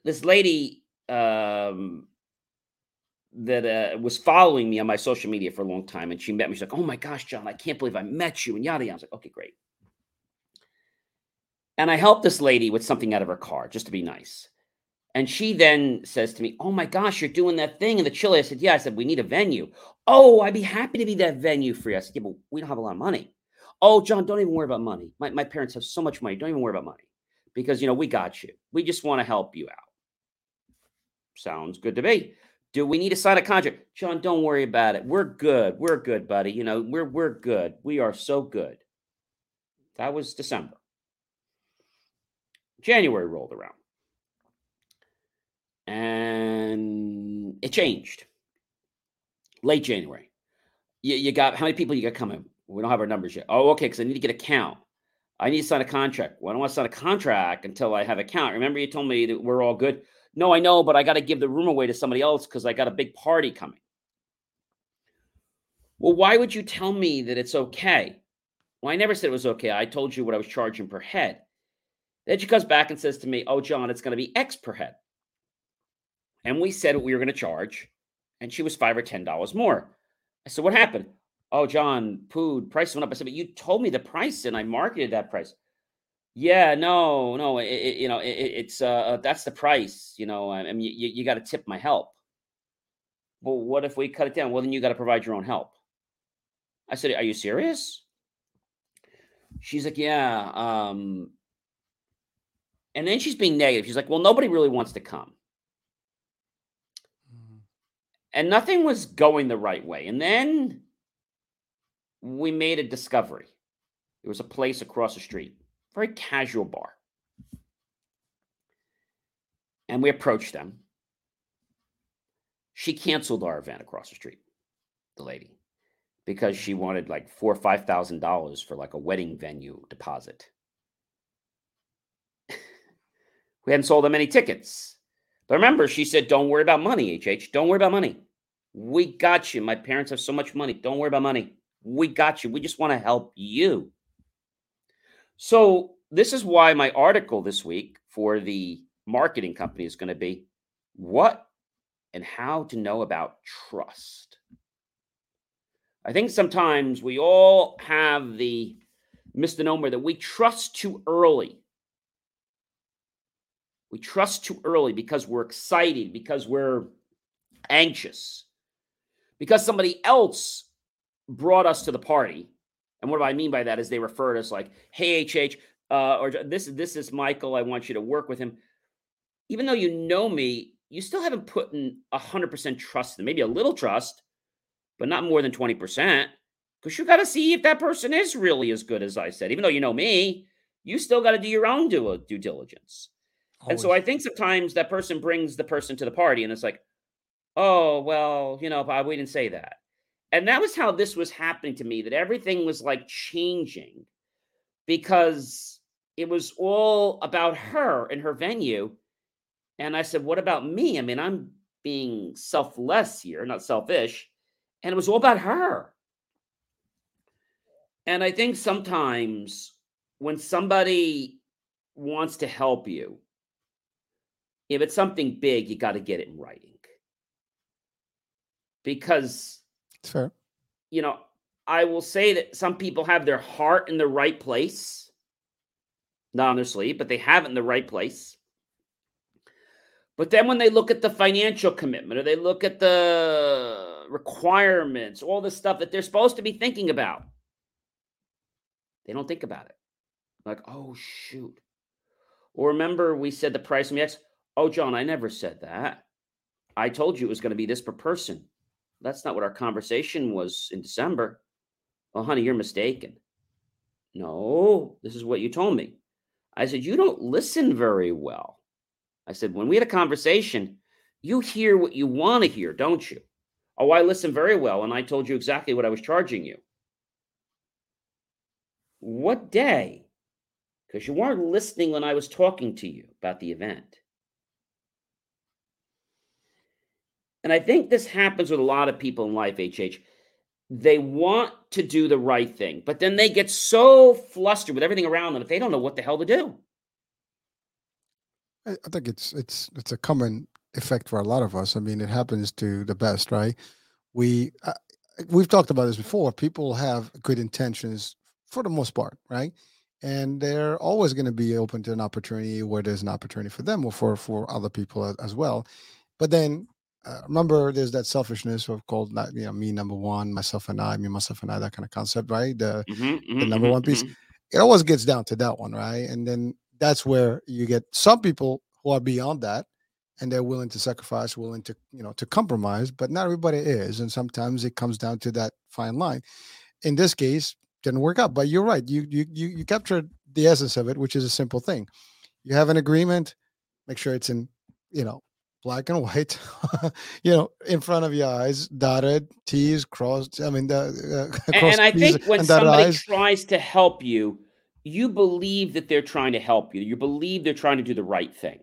this lady um, that uh, was following me on my social media for a long time, and she met me. She's like, "Oh my gosh, John, I can't believe I met you," and yada yada. I was like, "Okay, great." And I helped this lady with something out of her car just to be nice. And she then says to me, Oh my gosh, you're doing that thing in the chili. I said, Yeah. I said, We need a venue. Oh, I'd be happy to be that venue for you. I said, Yeah, but we don't have a lot of money. Oh, John, don't even worry about money. My, my parents have so much money. Don't even worry about money because, you know, we got you. We just want to help you out. Sounds good to me. Do we need to sign a contract? John, don't worry about it. We're good. We're good, buddy. You know, we're we're good. We are so good. That was December. January rolled around. And it changed. Late January. You, you got how many people you got coming? We don't have our numbers yet. Oh, okay, because I need to get a count. I need to sign a contract. Well, I don't want to sign a contract until I have a count. Remember, you told me that we're all good. No, I know, but I got to give the room away to somebody else because I got a big party coming. Well, why would you tell me that it's okay? Well, I never said it was okay. I told you what I was charging per head. Then she comes back and says to me, Oh, John, it's going to be X per head. and we said what we were going to charge, and she was five or ten dollars more. I said, "What happened?" Oh, John, food price went up. I said, "But you told me the price, and I marketed that price." Yeah, no, no, it, it, you know, it, it's uh, that's the price. You know, I mean, you, you got to tip my help. Well, what if we cut it down? Well, then you got to provide your own help. I said, "Are you serious?" She's like, "Yeah." Um, and then she's being negative. She's like, "Well, nobody really wants to come." and nothing was going the right way. And then we made a discovery. There was a place across the street, very casual bar. And we approached them. She canceled our event across the street, the lady, because she wanted like four or five thousand dollars for like a wedding venue deposit. we hadn't sold them any tickets. But remember, she said, Don't worry about money, HH. Don't worry about money. We got you. My parents have so much money. Don't worry about money. We got you. We just want to help you. So, this is why my article this week for the marketing company is going to be what and how to know about trust. I think sometimes we all have the misnomer that we trust too early. We trust too early because we're excited, because we're anxious because somebody else brought us to the party. And what do I mean by that is they refer to us like, "Hey, HH, uh, or this this is Michael. I want you to work with him." Even though you know me, you still haven't put in hundred percent trust in maybe a little trust, but not more than twenty percent, because you got to see if that person is really as good as I said. Even though you know me, you still got to do your own due due diligence. Always. And so I think sometimes that person brings the person to the party, and it's like, oh well you know Bob, we didn't say that and that was how this was happening to me that everything was like changing because it was all about her and her venue. And i said what about me? I mean i'm being selfless here not selfish. And it was all about her. And i think sometimes when somebody wants to help you if it's something big you got to get it in writing. Because fair. You know, I will say that some people have their heart in the right place, not on their sleeve, but they have it in the right place. But then when they look at the financial commitment or they look at the requirements, all the stuff that they're supposed to be thinking about, they don't think about it. Like, oh, shoot. Or remember, we said the price of the X. Oh, John, I never said that. I told you it was going to be this per person. That's not what our conversation was in December. Well, honey, you're mistaken. No, this is what you told me. I said, You don't listen very well. I said, When we had a conversation, you hear what you want to hear, don't you? Oh, I listen very well, and I told you exactly what I was charging you. What day? Because you weren't listening when I was talking to you about the event. And I think this happens with a lot of people in life, HH. They want to do the right thing, but then they get so flustered with everything around them that they don't know what the hell to do. I think it's it's it's a common effect for a lot of us. I mean, it happens to the best, right? We uh, we've talked about this before. People have good intentions for the most part, right? And they're always going to be open to an opportunity where there's an opportunity for them or for for other people as well. But then uh, remember there's that selfishness of called not you know me number one myself and i me myself and i that kind of concept right? The, mm-hmm, mm-hmm, the number mm-hmm, one piece. mm-hmm. it always gets down to that one right? And then that's where you get some people who are beyond that and they're willing to sacrifice willing to you know to compromise but not everybody is and sometimes it comes down to that fine line. In this case didn't work out but you're right you you you, you captured the essence of it which is a simple thing. You have an agreement make sure it's in you know black and white, you know, in front of your eyes, dotted T's crossed. I mean, the uh, and, and I think when somebody eyes. tries to help you, you believe that they're trying to help you. You believe they're trying to do the right thing.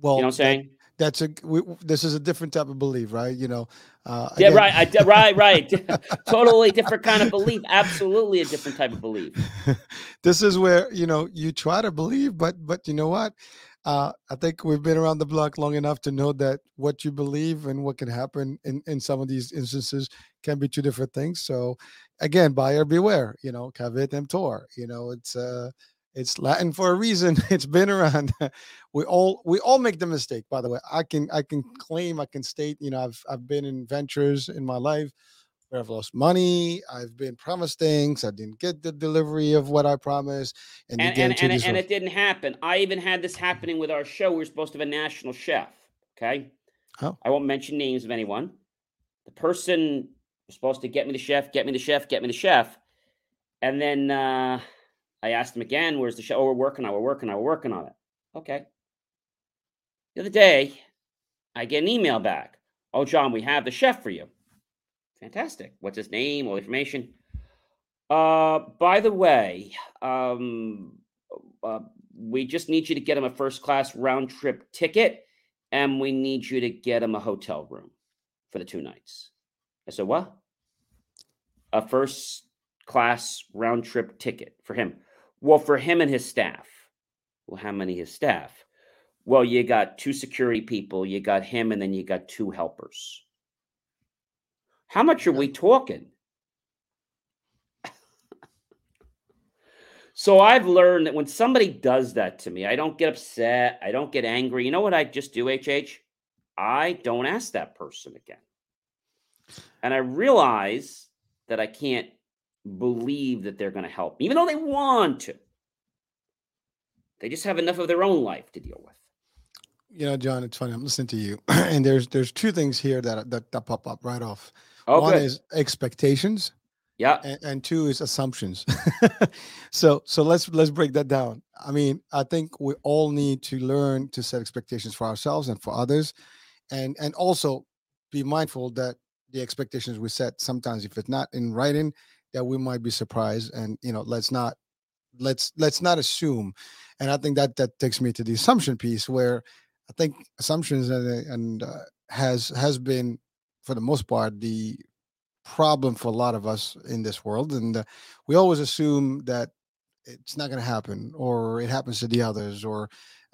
Well, you know what I'm saying? that's a we, this is a different type of belief right you know uh yeah again. right I, right right totally different kind of belief absolutely a different type of belief this is where you know you try to believe but but you know what uh, I think we've been around the block long enough to know that what you believe and what can happen in, in some of these instances can be two different things. So, again, buyer beware. You know, caveat emptor. You know, it's uh, it's Latin for a reason. It's been around. we all we all make the mistake. By the way, I can I can claim I can state. You know, I've I've been in ventures in my life where I've lost money. I've been promised things. I didn't get the delivery of what I promised, and and, and, and, and it didn't happen. I even had this happening with our show. We were supposed to have a national chef. Okay, oh. I won't mention names of anyone. The person was supposed to get me the chef, get me the chef, get me the chef, and then. uh I asked him again, where's the show? Oh, we're working on it. We're working on it. We're working on it. Okay. The other day, I get an email back. Oh, John, we have the chef for you. Fantastic. What's his name? All information. Uh, by the way, um, uh, we just need you to get him a first class round trip ticket, and we need you to get him a hotel room for the two nights. I said, What? A first class round trip ticket for him. Well, for him and his staff. Well, how many his staff? Well, you got two security people, you got him, and then you got two helpers. How much are we talking? so I've learned that when somebody does that to me, I don't get upset. I don't get angry. You know what I just do, HH? I don't ask that person again. And I realize that I can't believe that they're going to help me, even though they want to. They just have enough of their own life to deal with. You know, John, it's funny. I'm listening to you, and there's there's two things here that that, that pop up right off. Oh, One good. is expectations. Yeah. And, and two is assumptions. so so let's let's break that down. I mean, I think we all need to learn to set expectations for ourselves and for others, and and also be mindful that the expectations we set sometimes, if it's not in writing, that we might be surprised and you know let's not let's let's not assume and i think that that takes me to the assumption piece where i think assumptions and, and uh, has has been for the most part the problem for a lot of us in this world and uh, we always assume that it's not going to happen or it happens to the others or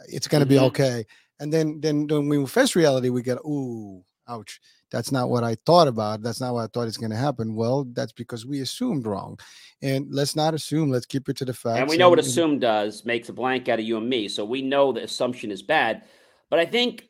it's going to mm-hmm. be okay and then then when we face reality we get ooh ouch that's not what I thought about. That's not what I thought is going to happen. Well, that's because we assumed wrong. And let's not assume. Let's keep it to the facts. And we know and, what assume does makes a blank out of you and me. So we know the assumption is bad. But I think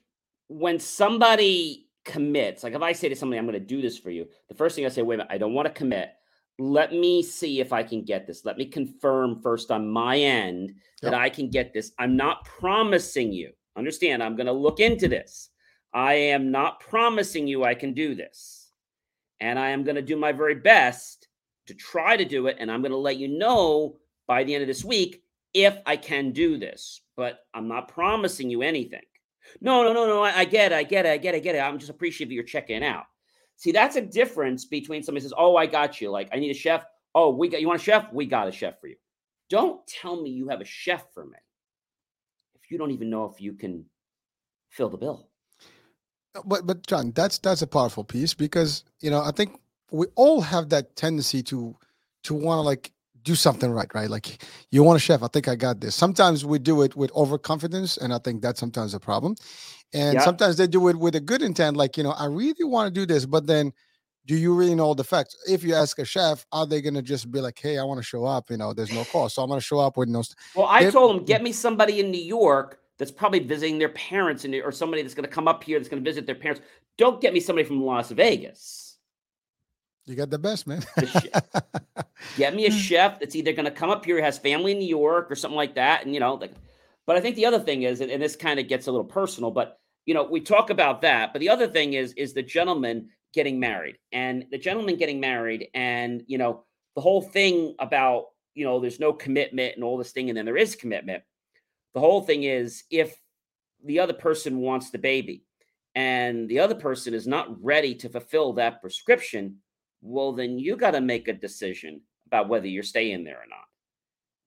when somebody commits, like if I say to somebody, I'm going to do this for you, the first thing I say, wait a minute, I don't want to commit. Let me see if I can get this. Let me confirm first on my end that yep. I can get this. I'm not promising you. Understand, I'm going to look into this. I am not promising you I can do this. And I am going to do my very best to try to do it. And I'm going to let you know by the end of this week if I can do this. But I'm not promising you anything. No, no, no, no. I, I get it. I get it. I get it. I get it. I'm just appreciative you're checking out. See, that's a difference between somebody says, Oh, I got you. Like, I need a chef. Oh, we got you want a chef? We got a chef for you. Don't tell me you have a chef for me if you don't even know if you can fill the bill. Uh, but but John, that's that's a powerful piece because you know I think we all have that tendency to to want to like do something right, right? Like you want a chef, I think I got this. Sometimes we do it with overconfidence, and I think that's sometimes a problem. And yeah. sometimes they do it with a good intent, like you know, I really want to do this, but then do you really know the facts? If you ask a chef, are they going to just be like, "Hey, I want to show up," you know, there's no cost, so I'm going to show up with no. Well, I if, told them, get me somebody in New York that's probably visiting their parents and or somebody that's going to come up here that's going to visit their parents. Don't get me somebody from Las Vegas. You got the best, man. get me a hmm. chef that's either going to come up here, has family in New York or something like that, and you know, like. But I think the other thing is, and this kind of gets a little personal, but you know, we talk about that. But the other thing is, is the gentleman getting married, and the gentleman getting married, and you know, the whole thing about you know, there's no commitment and all this thing, and then there is commitment the whole thing is if the other person wants the baby and the other person is not ready to fulfill that prescription, well, then you got to make a decision about whether you're staying there or not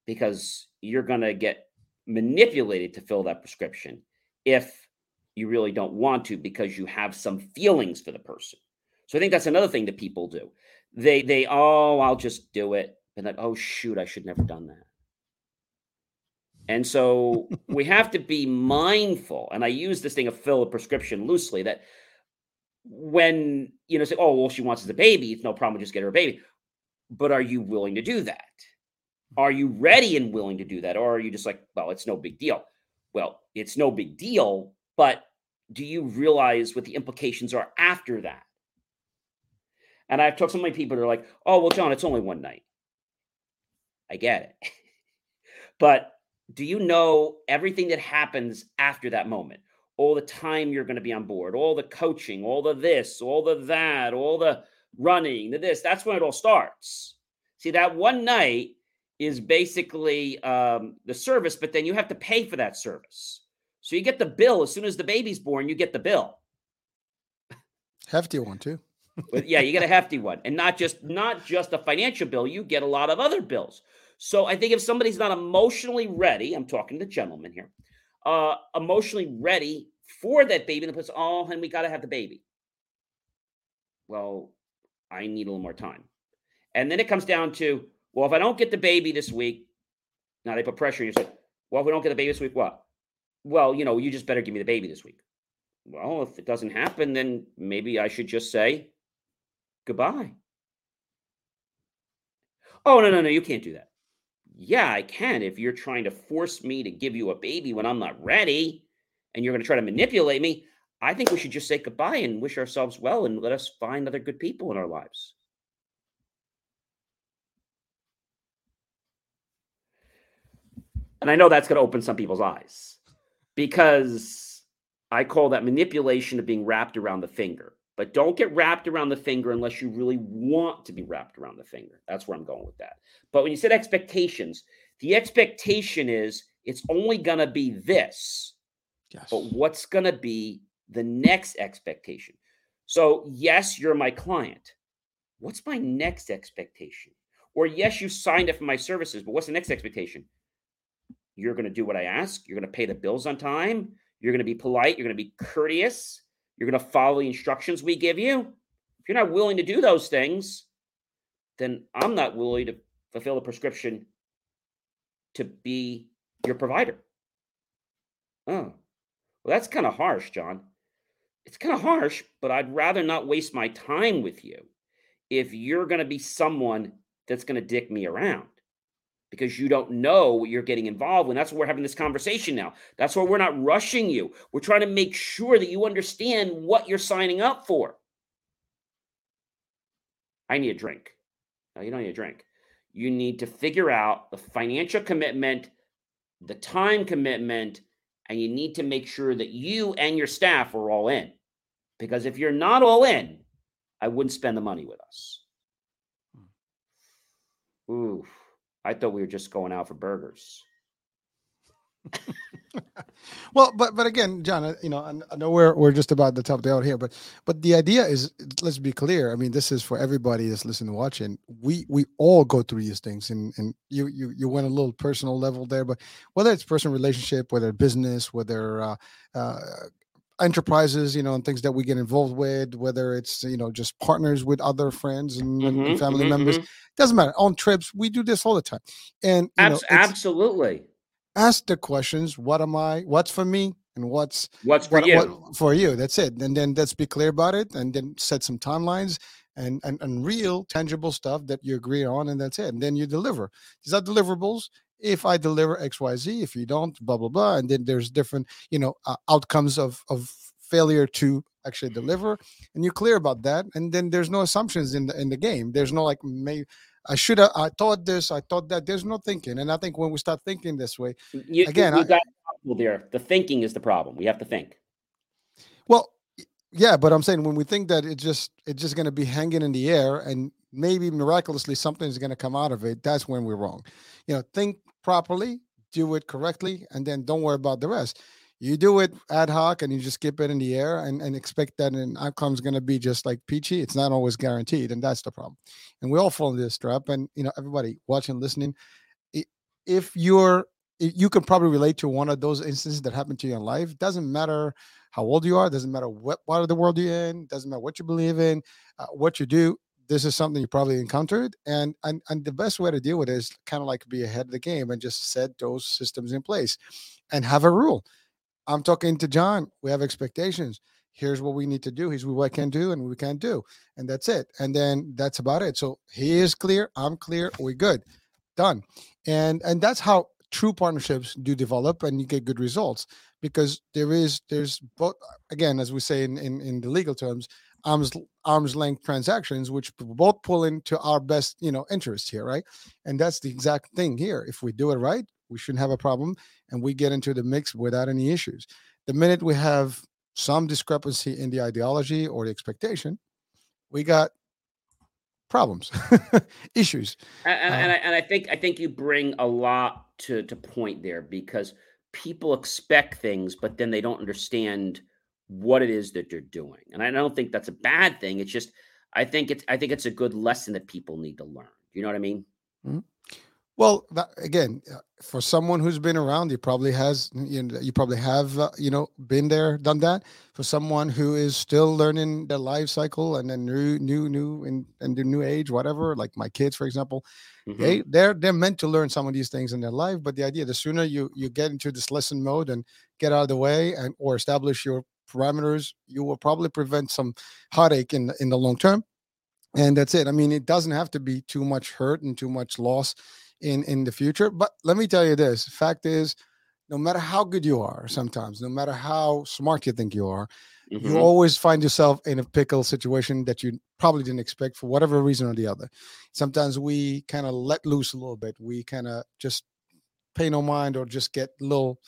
because you're going to get manipulated to fill that prescription if you really don't want to because you have some feelings for the person. So I think that's another thing that people do. They they oh, I'll just do it. And like, oh shoot, I should never done that. And so we have to be mindful. And I use this thing of fill a prescription loosely that when you know say, oh well, she wants a baby, it's no problem, just get her a baby. But are you willing to do that? Are you ready and willing to do that? Or are you just like, well, it's no big deal? Well, it's no big deal, but do you realize what the implications are after that? And I've talked to so many people that are like, oh, well, John, it's only one night. I get it. but do you know everything that happens after that moment? All the time you're going to be on board, all the coaching, all the this, all the that, all the running, the this. That's when it all starts. See, that one night is basically um, the service, but then you have to pay for that service. So you get the bill as soon as the baby's born, you get the bill. Hefty one too. but yeah, you get a hefty one, and not just not just a financial bill. You get a lot of other bills. So I think if somebody's not emotionally ready, I'm talking to gentlemen here, uh, emotionally ready for that baby, and puts, oh, and we got to have the baby. Well, I need a little more time. And then it comes down to, well, if I don't get the baby this week, now they put pressure. You say, well, if we don't get the baby this week, what? Well, you know, you just better give me the baby this week. Well, if it doesn't happen, then maybe I should just say goodbye. Oh, no, no, no, you can't do that yeah, I can if you're trying to force me to give you a baby when I'm not ready and you're going to try to manipulate me. I think we should just say goodbye and wish ourselves well and let us find other good people in our lives. And I know that's going to open some people's eyes because I call that manipulation of being wrapped around the finger. But don't get wrapped around the finger unless you really want to be wrapped around the finger. That's where I'm going with that. But when you said expectations, the expectation is it's only going to be this. Yes. But what's going to be the next expectation? So, yes, you're my client. What's my next expectation? Or, yes, you signed up for my services, but what's the next expectation? You're going to do what I ask. You're going to pay the bills on time. You're going to be polite. You're going to be courteous. You're going to follow the instructions we give you. If you're not willing to do those things, then I'm not willing to fulfill the prescription to be your provider. Oh, well, that's kind of harsh, John. It's kind of harsh, but I'd rather not waste my time with you if you're going to be someone that's going to dick me around because you don't know what you're getting involved in. That's why we're having this conversation now. That's why we're not rushing you. We're trying to make sure that you understand what you're signing up for. I need a drink. No, you don't need a drink. You need to figure out the financial commitment, the time commitment, and you need to make sure that you and your staff are all in. Because if you're not all in, I wouldn't spend the money with us. Hmm. Ooh. I thought we were just going out for burgers. well, but but again, John, you know, I, know we're we're just about the top of the hour here, but but the idea is, let's be clear. I mean, this is for everybody that's listening watching. We we all go through these things, and and you you you went a little personal level there, but whether it's personal relationship, whether business, whether uh, uh, enterprises, you know, and things that we get involved with, whether it's you know just partners with other friends and, mm-hmm, and family mm-hmm, members, mm-hmm. doesn't matter. On trips, we do this all the time, and Abs- know, absolutely ask the questions: What am I? What's for me? And what's what's for what, you? What, for you? That's it. And then let's be clear about it, and then set some timelines and, and and real tangible stuff that you agree on, and that's it. And then you deliver. These are deliverables if I deliver X, Y, Z, if you don't, blah blah blah, and then there's different, you know, uh, outcomes of of failure to actually deliver, and you're clear about that, and then there's no assumptions in the in the game. There's no like, may I should have, I thought this, I thought that. There's no thinking, and I think when we start thinking this way, you, again, you I, got there. The thinking is the problem. We have to think. Yeah, but I'm saying when we think that it's just it's just going to be hanging in the air and maybe miraculously something's going to come out of it, that's when we're wrong. You know, think properly, do it correctly, and then don't worry about the rest. You do it ad hoc and you just keep it in the air and, and expect that an outcome is going to be just like peachy. It's not always guaranteed, and that's the problem. And we all fall into this trap. And you know, everybody watching, listening, if you're you can probably relate to one of those instances that happened to you in life. Doesn't matter how old you are. Doesn't matter what part of the world you're in. Doesn't matter what you believe in, uh, what you do. this is something you probably encountered and and, and the best way to deal with it is kind of like be ahead of the game and just set those systems in place and have a rule i'm talking to john we have expectations here's what we need to do here's what i can do and we can't do and that's it and then that's about it so he is clear i'm clear we're good done and and that's how true partnerships do develop and you get good results because there is there's both again as we say in in, in the legal terms arms arms length transactions which both pull into our best you know interest here right? And that's the exact thing here. If we do it right we shouldn't have a problem and we get into the mix without any issues. The minute we have some discrepancy in the ideology or the expectation we got problems issues. And, and, uh, and, I, and I think i think you bring a lot to to point there because people expect things but then they don't understand what it is that they're doing. And I don't think that's a bad thing. It's just I think it's I think it's a good lesson that people need to learn. You know what I mean? Mm-hmm. Well, that, again, uh, for someone who's been around, you probably has you know you probably have uh, you know been there, done that. For someone who is still learning the life cycle and then new, new, new, and and the new age, whatever. Like my kids, for example, mm-hmm. they they're they're meant to learn some of these things in their life. But the idea, the sooner you you get into this lesson mode and get out of the way and or establish your parameters, you will probably prevent some heartache in in the long term. And that's it. I mean, it doesn't have to be too much hurt and too much loss in in the future. But let me tell you this: fact is, no matter how good you are, sometimes, no matter how smart you think you are, mm-hmm. you always find yourself in a pickle situation that you probably didn't expect for whatever reason or the other. Sometimes we kind of let loose a little bit. We kind of just pay no mind or just get a little,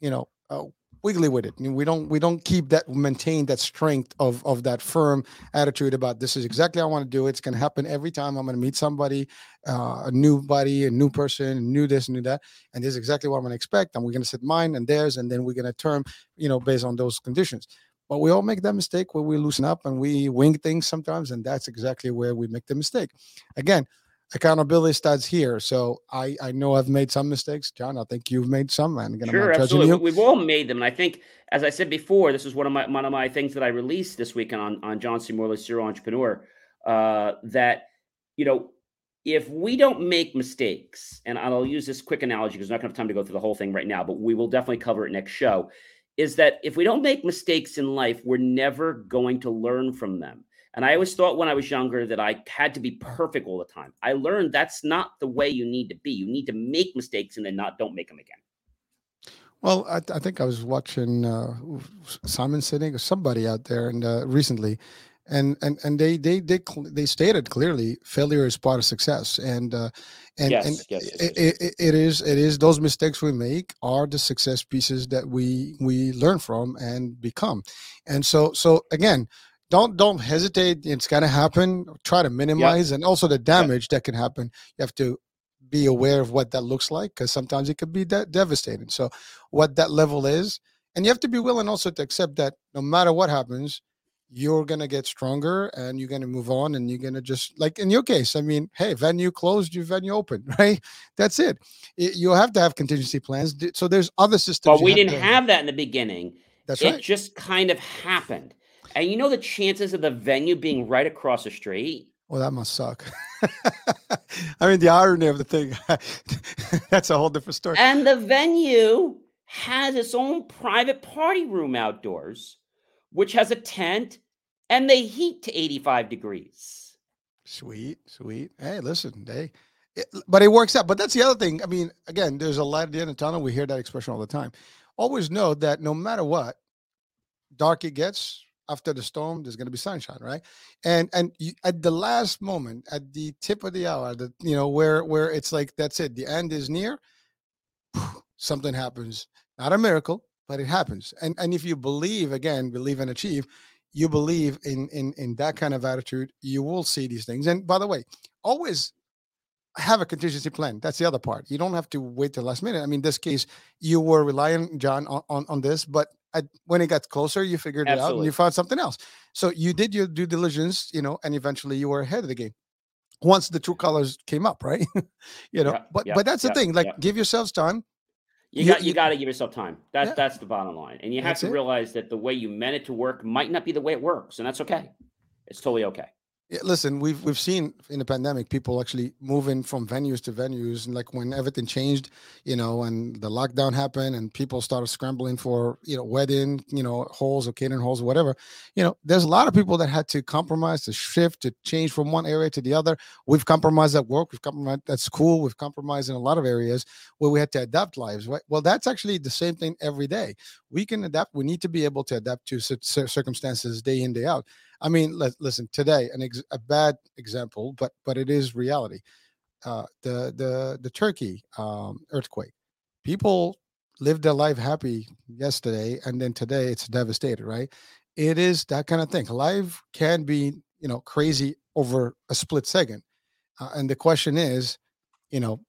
you know, uh, wiggly with it. we don't we don't keep that maintain that strength of of that firm attitude about this is exactly how I want to do it. It's going to happen every time I'm going to meet somebody, uh, a new buddy, a new person, new this, new that, and this is exactly what I'm going to expect. And we're going to set mine and theirs, and then we're going to term, you know, based on those conditions. But we all make that mistake where we loosen up and we wing things sometimes, and that's exactly where we make the mistake. Again, accountability starts here. So I I know I've made some mistakes, John. I think you've made some, and again, sure, absolutely. We've all made them, and I think, as I said before, this is one of my one of my things that I released this weekend on on John C. Morley's Serial Entrepreneur. Uh, that you know, if we don't make mistakes, and I'll use this quick analogy because I'm not going to have time to go through the whole thing right now, but we will definitely cover it next show. Is that if we don't make mistakes in life, we're never going to learn from them. And I always thought when I was younger that I had to be perfect all the time. I learned that's not the way you need to be. You need to make mistakes and then not don't make them again. Well, I, I think I was watching uh, Simon Sinek or somebody out there and uh, recently, and and and they they they they stated clearly failure is part of success, and uh, and yes, and yes, yes, it, it, it is it is those mistakes we make are the success pieces that we we learn from and become, and so so again don't don't hesitate. It's gonna happen. Try to minimize and also the damage that can happen. You have to be aware of what that looks like because sometimes it could be de- devastating. So what that level is, and you have to be willing also to accept that no matter what happens, you're gonna get stronger and you're gonna move on and you're gonna just like in your case. I mean, hey, venue closed, your venue open, right? That's it. it you have to have contingency plans. So there's other systems. But we didn't to, have that in the beginning. That's it right. just kind of happened. And you know the chances of the venue being right across the street? Well, that must suck. I mean, the irony of the thing, that's a whole different story. And the venue has its own private party room outdoors, which has a tent and they heat to 85 degrees. Sweet, sweet. Hey, listen, they, it, but it works out. But that's the other thing. I mean, again, there's a light at the end of the tunnel. We hear that expression all the time. Always know that no matter what, dark it gets, after the storm there's going to be sunshine right and and you, at the last moment at the tip of the hour that you know where where it's like that's it the end is near something happens not a miracle but it happens and and if you believe again believe and achieve you believe in in in that kind of attitude you will see these things and by the way always have a contingency plan. That's the other part. You don't have to wait till last minute. I mean, this case, you were relying, John, on, on, on this, but when it got closer, you figured Absolutely. it out and you found something else. So you did your due diligence, you know, and eventually you were ahead of the game. Once the true colors came up, right? you know, yeah, but yeah, but that's the yeah, thing. Like, give yourselves time. You, got you, you got to give yourself time. That's that's the bottom line, and you have to it. realize that the way you meant it to work might not be the way it works, and that's okay. It's totally okay. Yeah, listen, we've we've seen in the pandemic people actually moving from venues to venues, and like when everything changed, you know, and the lockdown happened, and people started scrambling for you know wedding, you know, halls or catering halls or whatever. You know, there's a lot of people that had to compromise, to shift, to change from one area to the other. We've compromised at work, we've compromised at school, we've compromised in a lot of areas where we had to adapt lives. Right? Well, that's actually the same thing every day. We can adapt. We need to be able to adapt to circumstances day in day out. I mean, listen, today an ex- a bad example, but but it is reality. Uh, the the the Turkey um, earthquake, people lived their life happy yesterday, and then today it's devastated. Right? It is that kind of thing. Life can be you know crazy over a split second, uh, and the question is, you know,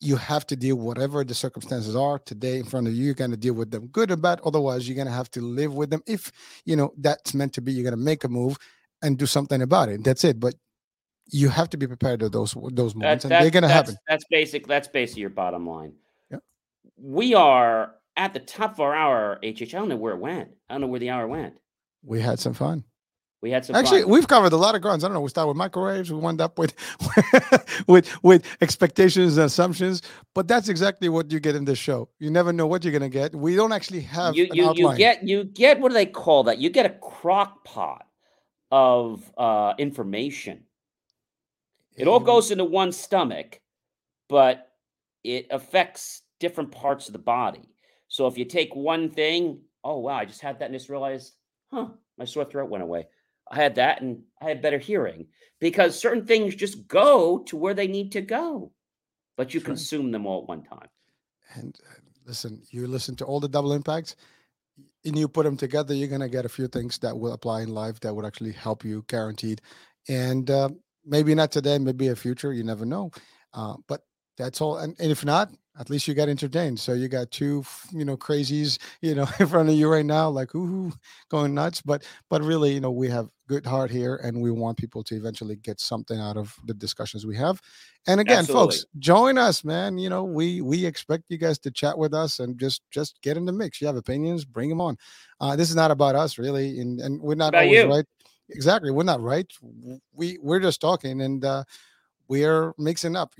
you have to deal whatever the circumstances are today in front of you you're going to deal with them good or bad otherwise you're going to have to live with them if you know that's meant to be you're going to make a move and do something about it that's it but you have to be prepared for those those moments that, and they're going to happen. that's basic that's basically your bottom line. Yeah. we are at the top of our hour hh i don't know where it went i don't know where the hour went. We had some fun we had some actually fun. we've covered a lot of grounds. I don't know. We start with microwaves. We wound up with with with expectations and assumptions. But that's exactly what you get in this show. You never know what you're gonna get. We don't actually have you you, you get you get what do they call that? You get a crock pot of uh, information. It all goes into one stomach, but it affects different parts of the body. So if you take one thing, oh wow, I just had that and just realized, huh, my sore throat went away. I had that and I had better hearing because certain things just go to where they need to go, but you consume them all at one time. And uh, listen, you listen to all the double impacts and you put them together, you're going to get a few things that will apply in life that would actually help you guaranteed. And uh, maybe not today, maybe a future, you never know. Uh, but that's all. And, and if not, at least you got entertained. So you got two, you know, crazies, you know, in front of you right now, like ooh, going nuts. But but really, you know, we have good heart here, and we want people to eventually get something out of the discussions we have. And again, Absolutely. folks, join us, man. You know, we we expect you guys to chat with us and just just get in the mix. You have opinions, bring them on. Uh, this is not about us, really, and and we're not always you. right. Exactly, we're not right. We we're just talking, and uh, we are mixing up.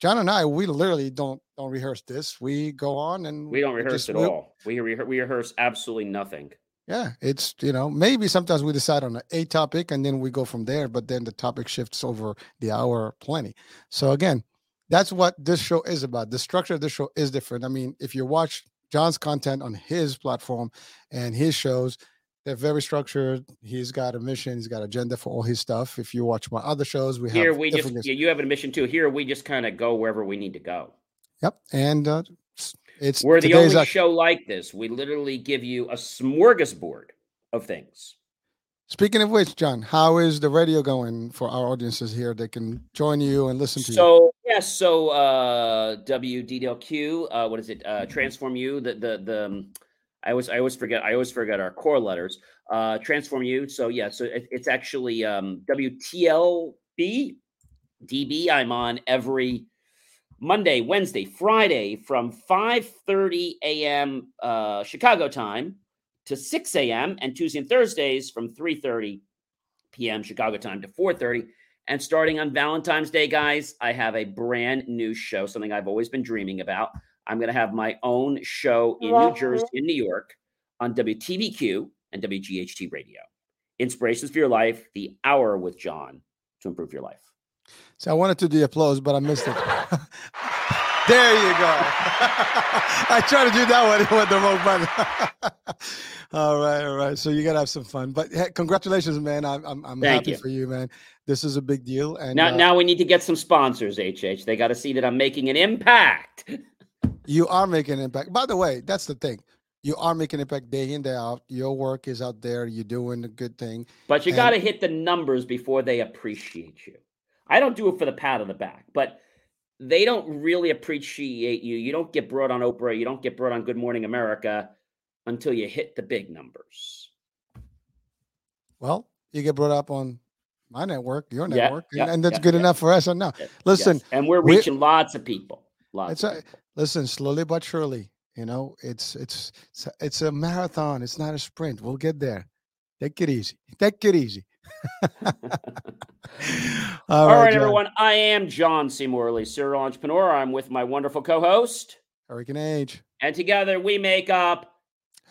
John and I, we literally don't don't rehearse this. We go on and we don't rehearse just, at all. We rehearse, we rehearse absolutely nothing. Yeah, it's you know maybe sometimes we decide on a topic and then we go from there, but then the topic shifts over the hour plenty. So again, that's what this show is about. The structure of this show is different. I mean, if you watch John's content on his platform and his shows, they're very structured. He's got a mission. He's got agenda for all his stuff. If you watch my other shows, we have here we just yeah, you have a mission too. Here we just kind of go wherever we need to go. Yep, and uh, it's we're the only show like this. We literally give you a smorgasbord of things. Speaking of which, John, how is the radio going for our audiences here? They can join you and listen to so, you. So yes, so uh, WDDLQ, uh, what is it? Uh, Transform You, the the the um, I always I always forget I always forget our core letters. Uh, transform you. So yeah, so it, it's actually um, WTLB DB. I'm on every Monday, Wednesday, Friday from 5:30 a.m. Uh, Chicago time to 6 a.m. and Tuesday and Thursdays from 3:30 p.m. Chicago time to 4:30. And starting on Valentine's Day, guys, I have a brand new show, something I've always been dreaming about. I'm going to have my own show in New Jersey, in New York, on WTBQ and WGHT Radio. Inspirations for your life, the hour with John to improve your life. So I wanted to do the applause, but I missed it. there you go. I try to do that one with the wrong button. all right, all right. So you gotta have some fun. But hey, congratulations, man. I'm I'm, I'm happy you. for you, man. This is a big deal. And now, uh, now we need to get some sponsors. HH, they got to see that I'm making an impact. you are making an impact. By the way, that's the thing. You are making an impact day in, day out. Your work is out there. You're doing a good thing. But you got to hit the numbers before they appreciate you. I don't do it for the pat on the back, but they don't really appreciate you. You don't get brought on Oprah. You don't get brought on Good Morning America until you hit the big numbers. Well, you get brought up on my network, your network, yeah, and, yeah, and, that's yeah, good enough for us. And now, listen, yes. and we're reaching we're, lots of people. Lots. Of people listen, slowly but surely, you know, it's it's it's it's a marathon. It's not a sprint. We'll get there. Take it easy. Take it easy. All, All right, right everyone. I am John C. Morley, serial entrepreneur. I'm with my wonderful co-host, Hurricane H. And together we make up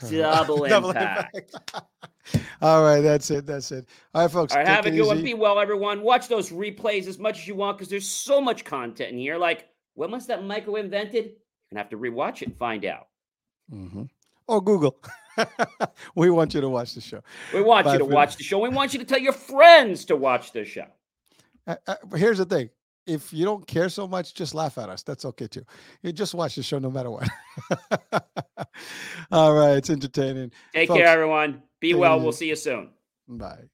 Double, double Impact. impact. All right, that's it. That's it. All right, folks. All right, have a good one. Be well, everyone. Watch those replays as much as you want because there's so much content in here. Like, when was that microwave invented? You're gonna have to rewatch it and find out. Mm-hmm. Or Google. we want you to watch the show. We want Bye you to watch the show. We want you to tell your friends to watch the show. Uh, uh, here's the thing if you don't care so much, just laugh at us. That's okay too. You just watch the show no matter what. All right, it's entertaining. Take Folks, care, everyone. Be well. We'll see you soon. Bye.